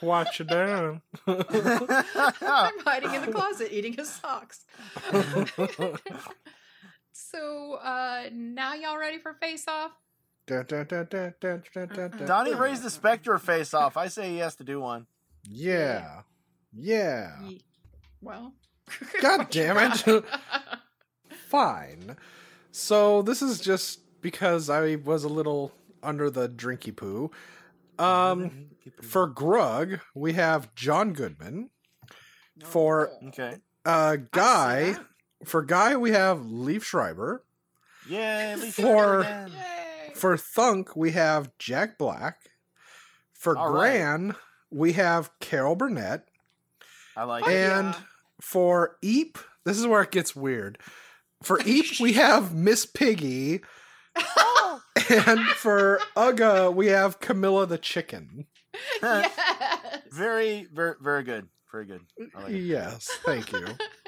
Watch it down. I'm hiding in the closet eating his socks. so, uh, now y'all ready for face off? Donnie raised the Spectre face off. I say he has to do one. Yeah. Yeah. Ye- Well, God damn it. Fine. So this is just because I was a little under the drinky poo. Um, for Grug, we have John Goodman. For Okay. uh, Guy, for Guy, we have Liev Schreiber. Yeah, at For- again. Yay! For Thunk, we have Jack Black. For All right. Gran, we have Carol Burnett. I like Oh, it. And yeah. for Eep, this is where it gets weird. For Eep, we have Miss Piggy. Oh. and for Ugga, we have Camilla the Chicken. yes. very, very, very good. Very good. I like it. Yes, thank you.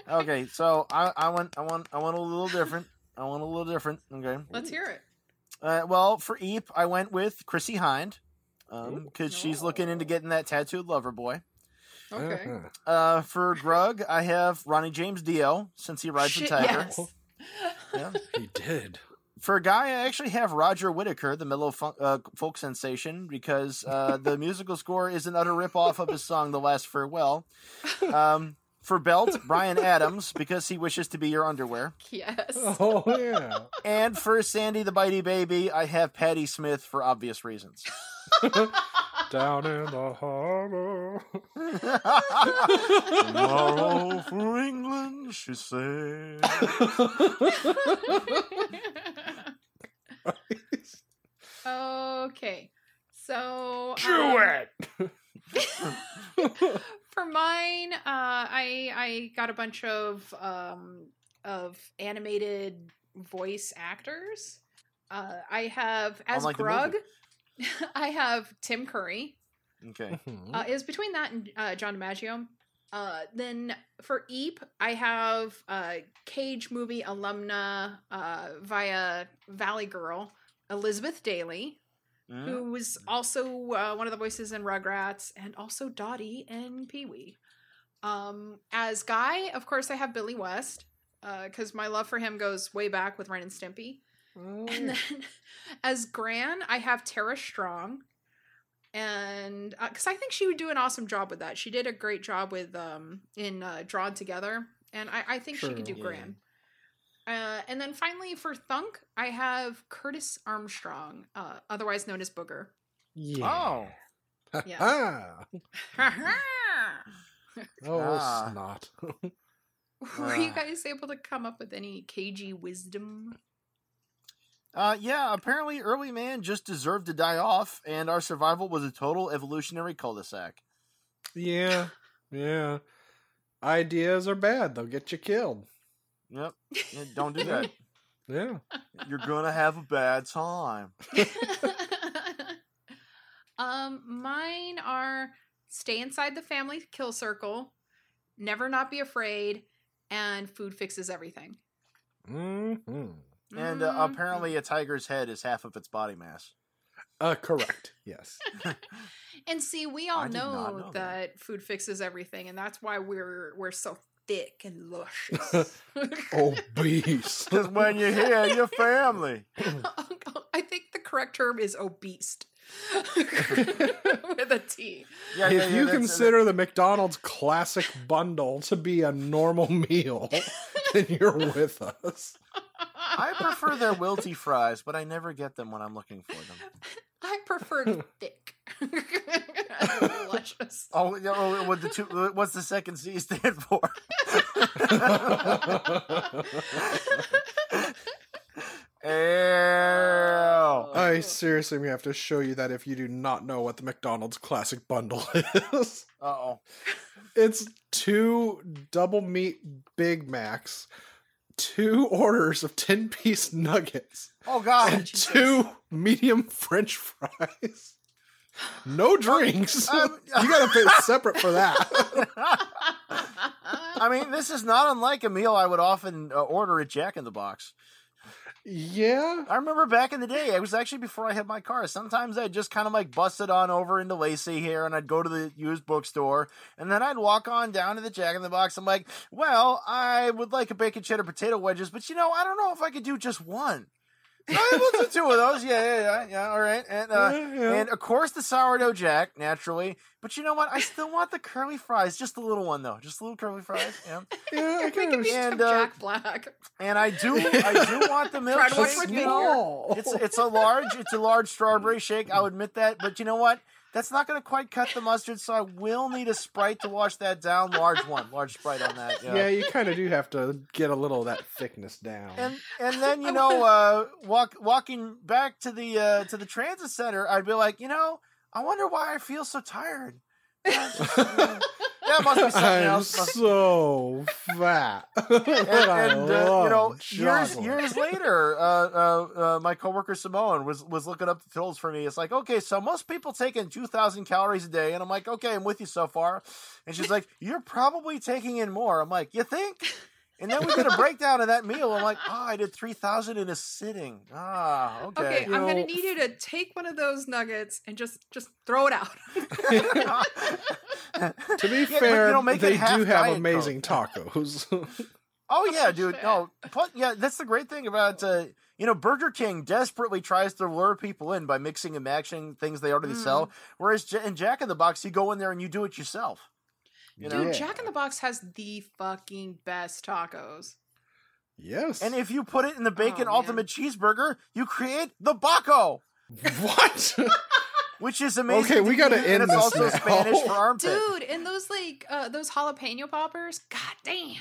Okay, so I, I went, I went, I went a little different. I went a little different. Okay. Let's hear it. Uh, well, for Eep, I went with Chrissie Hynde because she's looking into getting that tattooed lover boy. Okay. Uh-huh. Uh, for Grug, I have Ronnie James Dio since he rides Shit, the tiger. yes. Yeah. He did. For a Guy, I actually have Roger Whittaker, the mellow fun- uh, folk sensation, because uh, the musical score is an utter ripoff of his song "The Last Farewell." Um, for Belt, Bryan Adams, because he wishes to be your underwear. Yes. Oh yeah. And for Sandy the Bitey Baby, I have Patti Smith for obvious reasons. Down in the harbor. Tomorrow for England, she said. okay. So Do um, it. For mine, uh, I I got a bunch of um, of animated voice actors. Uh, I have as Unlike Grug. I have Tim Curry. Okay. Mm-hmm. Uh, it was between that and uh, John DiMaggio. Uh, then for Eep, I have uh, Cage movie alumna uh, via Valley Girl, Elizabeth Daily, Mm. who was also uh, one of the voices in Rugrats and also Dottie in Pee Wee. Um, as Guy, of course, I have Billy West because my love for him goes way back with Ren and Stimpy. Oh, And then as Gran, I have Tara Strong. And because I think she would do an awesome job with that. She did a great job with um in uh, Drawn Together. And I, I think she could do True. Gran. Uh, and then finally for Thunk, I have Curtis Armstrong, uh, otherwise known as Booger. yeah. Oh, Yeah. oh, Ah. snot. Were you Ah. guys able to come up with any cagey wisdom? uh, yeah. Apparently, early man just deserved to die off, and our survival was a total evolutionary cul-de-sac. yeah, yeah. Ideas are bad; they'll get you killed. Yep. Yeah, don't do that. Yeah. You're gonna have a bad time. um, mine are stay inside the family kill circle, never not be afraid, and food fixes everything. hmm And uh, Mhm. apparently, a tiger's head is half of its body mass. Uh, correct. Yes. and see, we all I did not know, know that. that. food fixes everything, and that's why we're we're so thick and luscious. Obese. Because when you're hear your family, I think the correct term is obese. With a T. yeah, yeah, if yeah, you that's- consider the McDonald's classic bundle to be a normal meal, then you're with us. I prefer their wilty fries, but I never get them when I'm looking for them. I prefer thick. Luscious. Oh, yeah, oh, what the two? What's the second C stand for? Ew. I seriously we have to show you that if you do not know what the McDonald's classic bundle is. Uh oh. It's two double meat Big Macs, two orders of 10 piece nuggets, Oh God. and two medium French fries. No drinks. Um, you gotta pay separate for that. I mean, this is not unlike a meal I would often uh, order at Jack in the Box. yeah. I remember back in the day, it was actually before I had my car. Sometimes I'd just kind of like bust it on over into Lacey here and I'd go to the used bookstore and then I'd walk on down to the Jack in the Box. I'm like, well, I would like a bacon cheddar potato wedges, but you know, I don't know if I could do just one. So we'll do two of those. Yeah, yeah, yeah, yeah. All right. And, uh, Yeah, yeah. and of course the sourdough jack, naturally. But you know what? I still want the curly fries. Just a little one though. Just a little curly fries. Yeah. yeah, I can can be. And, uh, Jack Black. And I do, I do want the Try to watch milkshake. my you know? It's it's a large it's a large strawberry shake. I'll admit that, but you know what? That's not going to quite cut the mustard, so I will need a sprite to wash that down. Large one, large sprite on that. Yeah, you kind of do have to get a little of that thickness down. And and then you know, uh, walk walking back to the uh, to the transit center, I'd be like, you know, I wonder why I feel so tired. that must be something I'm else. So fat. and, and, uh, you know, years years later, uh, uh, uh, my coworker Simone was was looking up the totals for me. It's like, okay, so most people taking two thousand calories a day, and I'm like, okay, I'm with you so far. And she's like, you're probably taking in more. I'm like, you think? And then we did a breakdown of that meal. I'm like, oh, I did three thousand in a sitting. Ah, okay. Okay, You I'm gonna need you to take one of those nuggets and just just throw it out. To be Yeah, fair, you make they do have amazing Coke. tacos. Oh yeah, dude. No, but yeah, that's the great thing about uh, you know Burger King desperately tries to lure people in by mixing and matching things they already Mm. sell. Whereas in Jack in the Box, you go in there and you do it yourself. You know, Dude, Yeah. Jack in the Box has the fucking best tacos. yes. and if you put it in the bacon Oh, ultimate cheeseburger, you create the Baco, what? which is amazing. Okay, we gotta eat, end and it's this also now. Spanish for armpit. Dude, and those like uh those jalapeno poppers, god damn.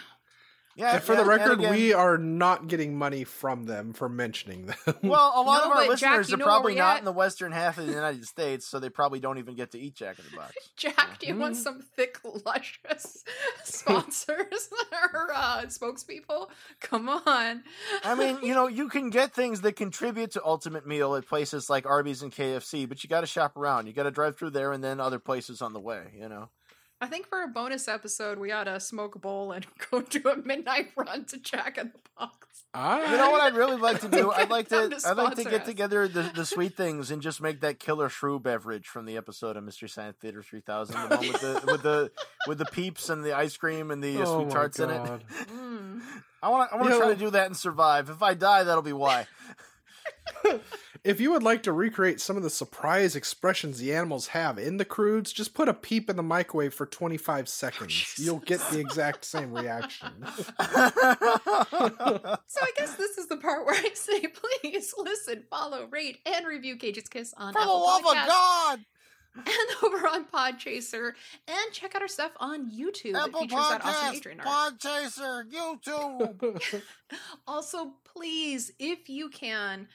Yeah, and for yeah, the record, again- we are not getting money from them for mentioning them. Well, a lot No, of our but Jack, listeners you are know probably not at? in the western half of the United States, so they probably don't even get to eat Jack in the Box. Jack, do you want Mm. some thick, luscious sponsors or uh, spokespeople? Come on. I mean, you know, you can get things that contribute to Ultimate Meal at places like Arby's and KFC, but you got to shop around. You got to drive through there and then other places on the way. You know. I think for a bonus episode, we ought to smoke a bowl and go do a midnight run to Jack in the Box. I, You know what I'd really like to do? I'd like to. to I'd like to get us. together the, the sweet things and just make that killer shrew beverage from the episode of Mystery Science Theater 3000, the one with the with the with the peeps and the ice cream and the uh, Oh sweet my tarts in it. Mm. I want to. I want to try to do that and survive. If I die, that'll be why. If you would like to recreate some of the surprise expressions the animals have in the Croods, just put a peep in the microwave for 25 seconds. Jesus. You'll get the exact same reaction. So I guess this is the part where I say, please listen, follow, rate, and review Cage's Kiss on For the Apple love of Podcasts God! and over on Podchaser, and check out our stuff on YouTube. Apple it features that Podcast, Podchaser, YouTube. Also, please, if you can,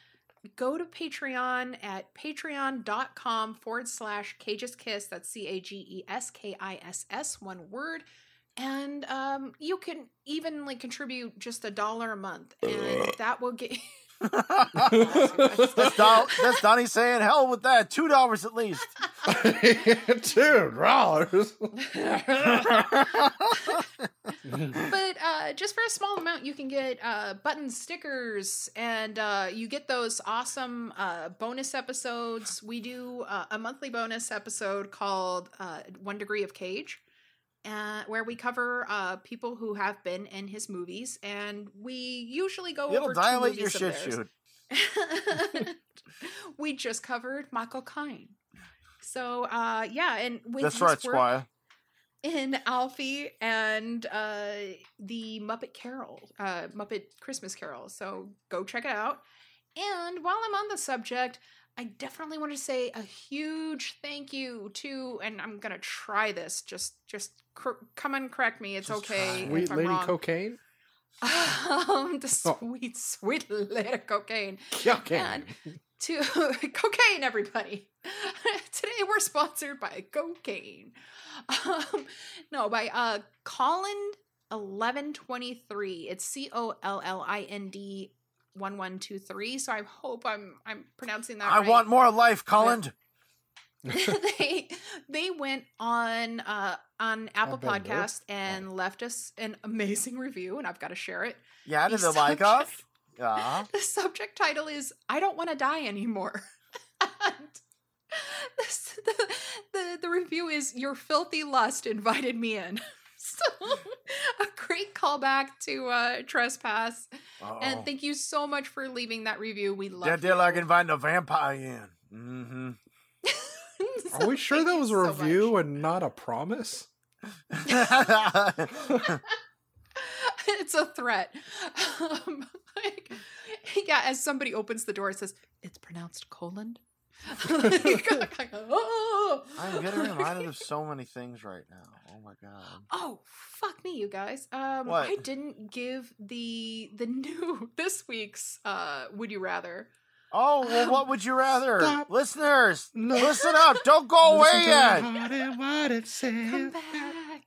go to Patreon at patreon.com forward slash Cage's Kiss. That's C A G E S K I S S, one word. And um, you can even like contribute just a dollar a month, and that will get. that's, Don, that's Donnie saying, hell with that. Two dollars at least. Two dollars. but uh, just for a small amount, you can get uh, button stickers, and uh, you get those awesome uh, bonus episodes. We do uh, a monthly bonus episode called uh, One Degree of Cage, uh, where we cover uh, people who have been in his movies, and we usually go It'll over two dilate your movies of shit shoot. we just covered Michael Caine. So uh yeah, and with That's his right, work Squire. in Alfie and uh the Muppet Carol, uh Muppet Christmas Carol. So go check it out. And while I'm on the subject, I definitely want to say a huge thank you to, and I'm gonna try this. Just, just cr- come and correct me. It's Just okay. Sweet lady wrong. cocaine. um, the Oh. sweet, sweet lady cocaine Cocaine. to cocaine, everybody. Today we're sponsored by cocaine. Um, no, by uh Colin eleven twenty three. It's C O L L I N D one one two three. So I hope I'm I'm pronouncing that I right. want more life, Colin. they they went on uh on Apple Bender. Podcast and left us an amazing review, and I've got to share it. Yeah, did The the like subject- us? Yeah. The subject title is "I don't want to die anymore." and this, the, the the review is "Your filthy lust invited me in." So a great callback to uh, trespass, and Oh. thank you so much for leaving that review. We love That you. they're like inviting a vampire in. Mm-hmm. Are we sure that was a so much. review and not a promise? it's a threat. Um, like, yeah, as somebody opens the door, it says, "It's pronounced colon." oh. I'm getting reminded of so many things right now. Oh my god. Oh, fuck me, you guys. Um What? I didn't give the the new this week's uh would you rather. Oh well, what would you rather, Stop. listeners? No. Listen up! Don't go away yet. Come back.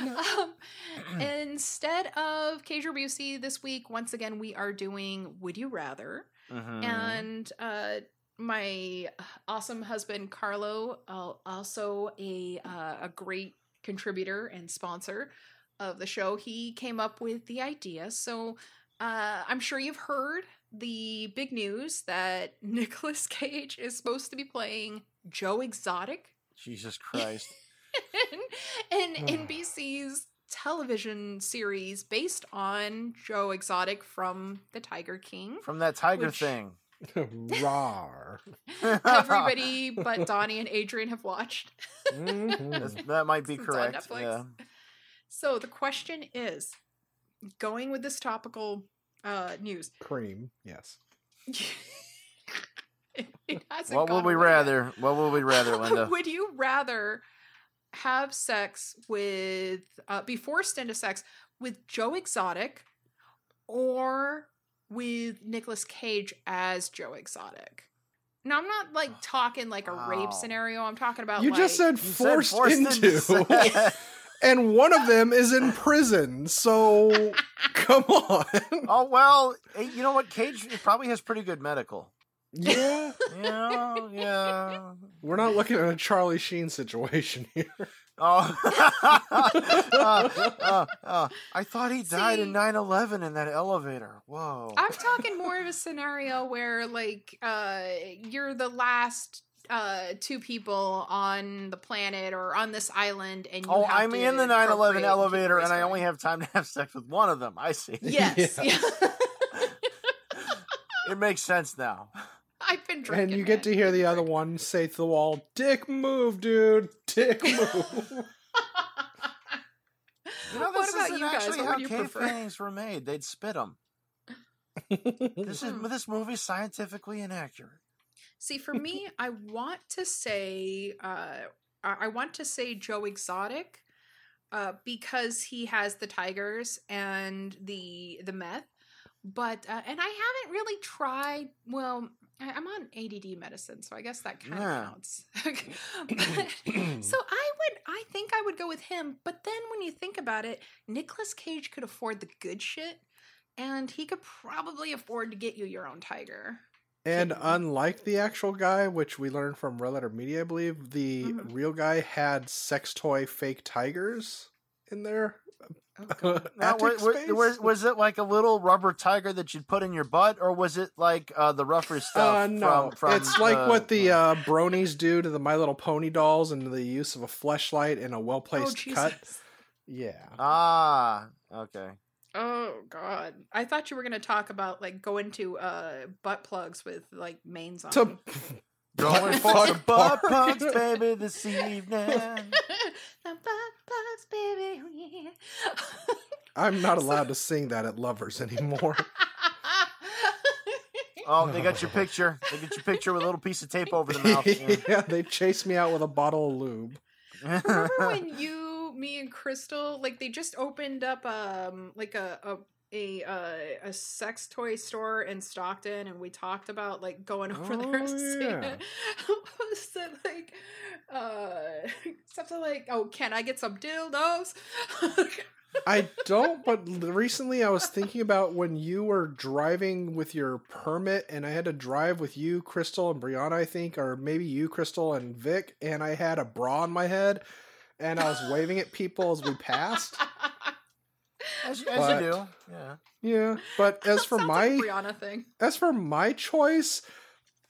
Um, instead of Cage or Busey this week, once again we are doing Would You Rather. Mhm. and uh my awesome husband Carlo, uh, also a uh, a great contributor and sponsor of the show, he came up with the idea. So uh, I'm sure you've heard the big news that Nicolas Cage is supposed to be playing Joe Exotic Jesus Christ. in, in NBC's television series based on Joe Exotic from The Tiger King. From that tiger Which- thing. Rar. Everybody but Donnie and Adrian have watched. Mhm. That might be It's correct. Netflix. Yeah. So the question is going with this topical uh, news. Cream, yes. it, it hasn't What would we away yet. rather? What would we rather, Linda? would you rather have sex with, uh, be forced into sex with Joe Exotic or with Nicolas Cage as Joe Exotic? Now, I'm not like talking like a Wow. rape scenario. I'm talking about You like, just said You said forced, into, sex. and one of them is in prison. So come on. oh well, eh, you know what? Cage probably has pretty good medical. Yeah, Yeah, yeah. we're not looking at a Charlie Sheen situation here. Oh, uh, uh, uh, I thought he died See- in 9-11 in that elevator. Whoa. I'm talking more of a scenario where like uh you're the last uh two people on the planet or on this island and you oh, have I'm to in the 9-11 procreate and keep elevator, and I only have time to have sex with one of them. I see. Yes. Yeah. yeah. It makes sense now. I've been drinking. And you get to hear the other one say to the wall, "Dick move, dude. Dick move." You know, What this about isn't you guys? actually What how would you cave paintings were made. They'd spit them. This is Hmm. this movie's scientifically inaccurate. See, for me, I want to say, uh, I I want to say Joe Exotic, uh, because he has the tigers and the the meth, but uh, and I haven't really tried. Well, I- I'm on ADD medicine, so I guess that kind of Yeah. counts. But- so I would, I think I would go with him. But then when you think about it, Nicolas Cage could afford the good shit, and he could probably afford to get you your own tiger. And Kitten. unlike the actual guy, which we learned from Red Letter Media, I believe, the Mhm. real guy had sex toy fake tigers in there. Oh, Now, wa- attic wa- space? was, was it like a little rubber tiger that you'd put in your butt, or was it like uh, the rougher stuff? Uh, no, from, from it's like the- what the uh, bronies do to the My Little Pony dolls and the use of a fleshlight and a well Oh, placed Jesus. cut. Yeah. Ah, okay. Oh god. I thought you were gonna talk about like going to uh butt plugs with like mains on. To them. Going Butt for the butt party. plugs, baby, this evening. the butt plugs, baby. Yeah. I'm not allowed to sing that at Lovers anymore. Oh, they got your picture. They got your picture with a little piece of tape over the mouth. Yeah. yeah, they chased me out with a bottle of lube. Remember when you, me, and Crystal, like they just opened up um like a a a uh, a sex toy store in Stockton, and we talked about like going over there Oh, to see yeah. it. Was it like uh something like, oh, can I get some dildos? I don't, but recently I was thinking about when you were driving with your permit, and I had to drive with you, Crystal, and Brianna, I think, or maybe you, Crystal, and Vic, and I had a bra on my head, and I was waving at people as we passed. As, you- as But- you do. Yeah. Yeah, but as for my like Brianna thing. as for my choice,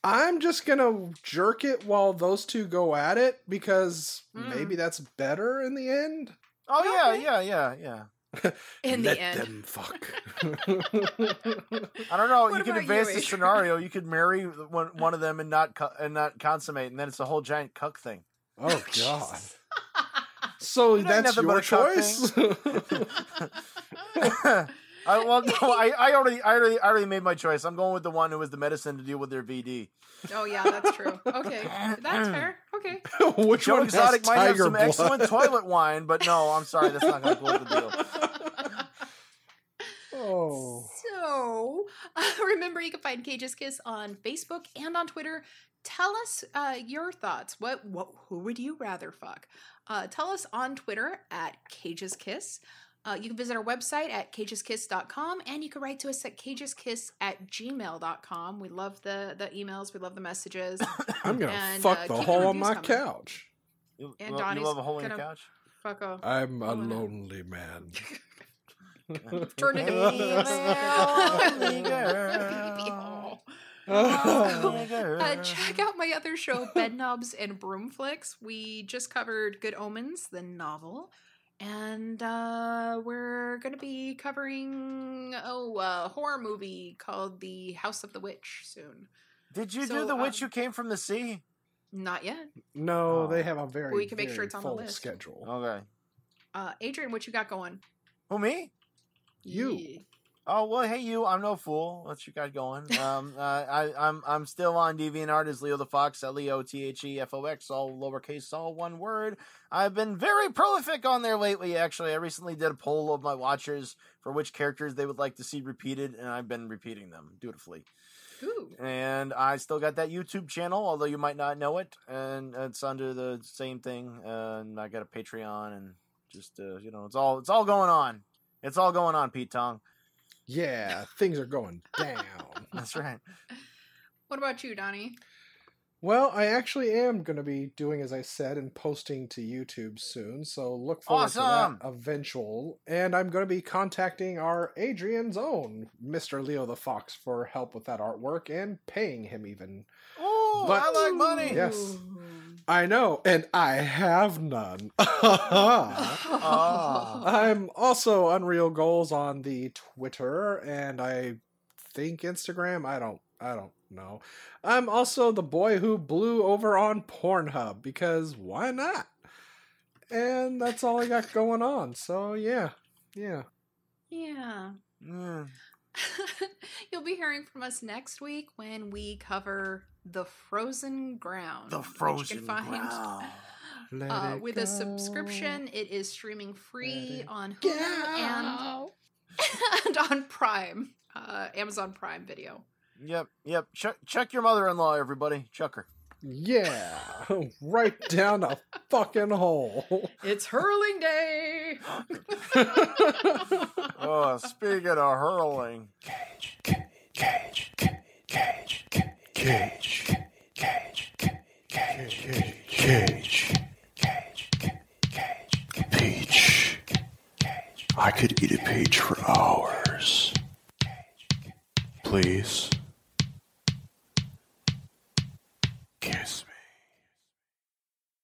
I'm just gonna jerk it while those two go at it because Mm. maybe that's better in the end. Oh yeah, Okay. yeah, yeah, yeah. In Let the end. them fuck. I don't know. What you could about advance you, the scenario. You could marry one, one of them and not cu- and not consummate, and then it's a whole giant cuck thing. oh god. So that's nothing your but a cuck choice. I, well, no, I, I already, I already, I already made my choice. I'm going with the one who has the medicine to deal with their VD. Oh yeah, that's true. Okay, that's fair. Okay. Which Joe one Exotic might have some blood? excellent toilet wine, but no, I'm sorry, that's not going to close the deal. Oh. So, uh, remember you can find Cage's Kiss on Facebook and on Twitter. Tell us uh, your thoughts. What, what, who would you rather fuck? Uh, tell us on Twitter at Cage's Kiss. Uh, you can visit our website at cageskiss.com and you can write to us at cageskiss at gmail.com. We love the, the emails, we love the messages. I'm gonna And, fuck uh, the hole your on my coming. couch. You, And you love a hole in your gonna- couch? Fuck off. I'm a lonely man. Turn into Lonely me. Girl. Uh, Lonely check out my other show, Bed Knobs and Broomflicks. We just covered Good Omens, the novel, and uh, we're going to be covering oh a horror movie called The House of the Witch soon. Did you So, do the witch um, who came from the sea? Not yet. No, Oh. they have a very We can make sure it's on the list. schedule. Okay. Uh, Adrian, what you got going? Who me? You. Yeah. Oh well, hey you! I'm no fool. What you got going? Um, uh, I, I'm I'm still on DeviantArt as Leo the Fox, L E O T H E F O X, all lowercase, all one word. I've been very prolific on there lately. Actually, I recently did a poll of my watchers for which characters they would like to see repeated, and I've been repeating them dutifully. Ooh. And I still got that YouTube channel, although you might not know it, and it's under the same thing. And I got a Patreon, and just uh, you know, it's all it's all going on. It's all going on, Pete Tong. Yeah, things are going down. That's right. What about you, Donnie? Well, I actually am going to be doing as I said and posting to YouTube soon, so look forward to that eventual. And I'm going to be contacting our Adrian's own Mr. Leo the Fox for help with that artwork and paying him even. Oh, But- I like money. Yes. I know, and I have none. I'm also Unreal Goals on the Twitter and I think Instagram. I don't I don't know. I'm also the boy who blew over on Pornhub because why not? And that's all I got going on. So yeah. Yeah. yeah. Mm. You'll be hearing from us next week when we cover The Frozen Ground. The which you frozen can find, ground. Uh, it with a subscription, it is streaming free on Hulu and, Go. and on Prime, uh, Amazon Prime Video. Yep, yep. Check, check your mother-in-law, everybody. Check her. Yeah. right down a fucking hole. It's hurling day. Oh, speaking of hurling, Cage, ca- cage, ca- cage, ca- cage, ca- cage, ca- cage, cage, cage, cage, cage, peach. I could eat a peach for hours. Please.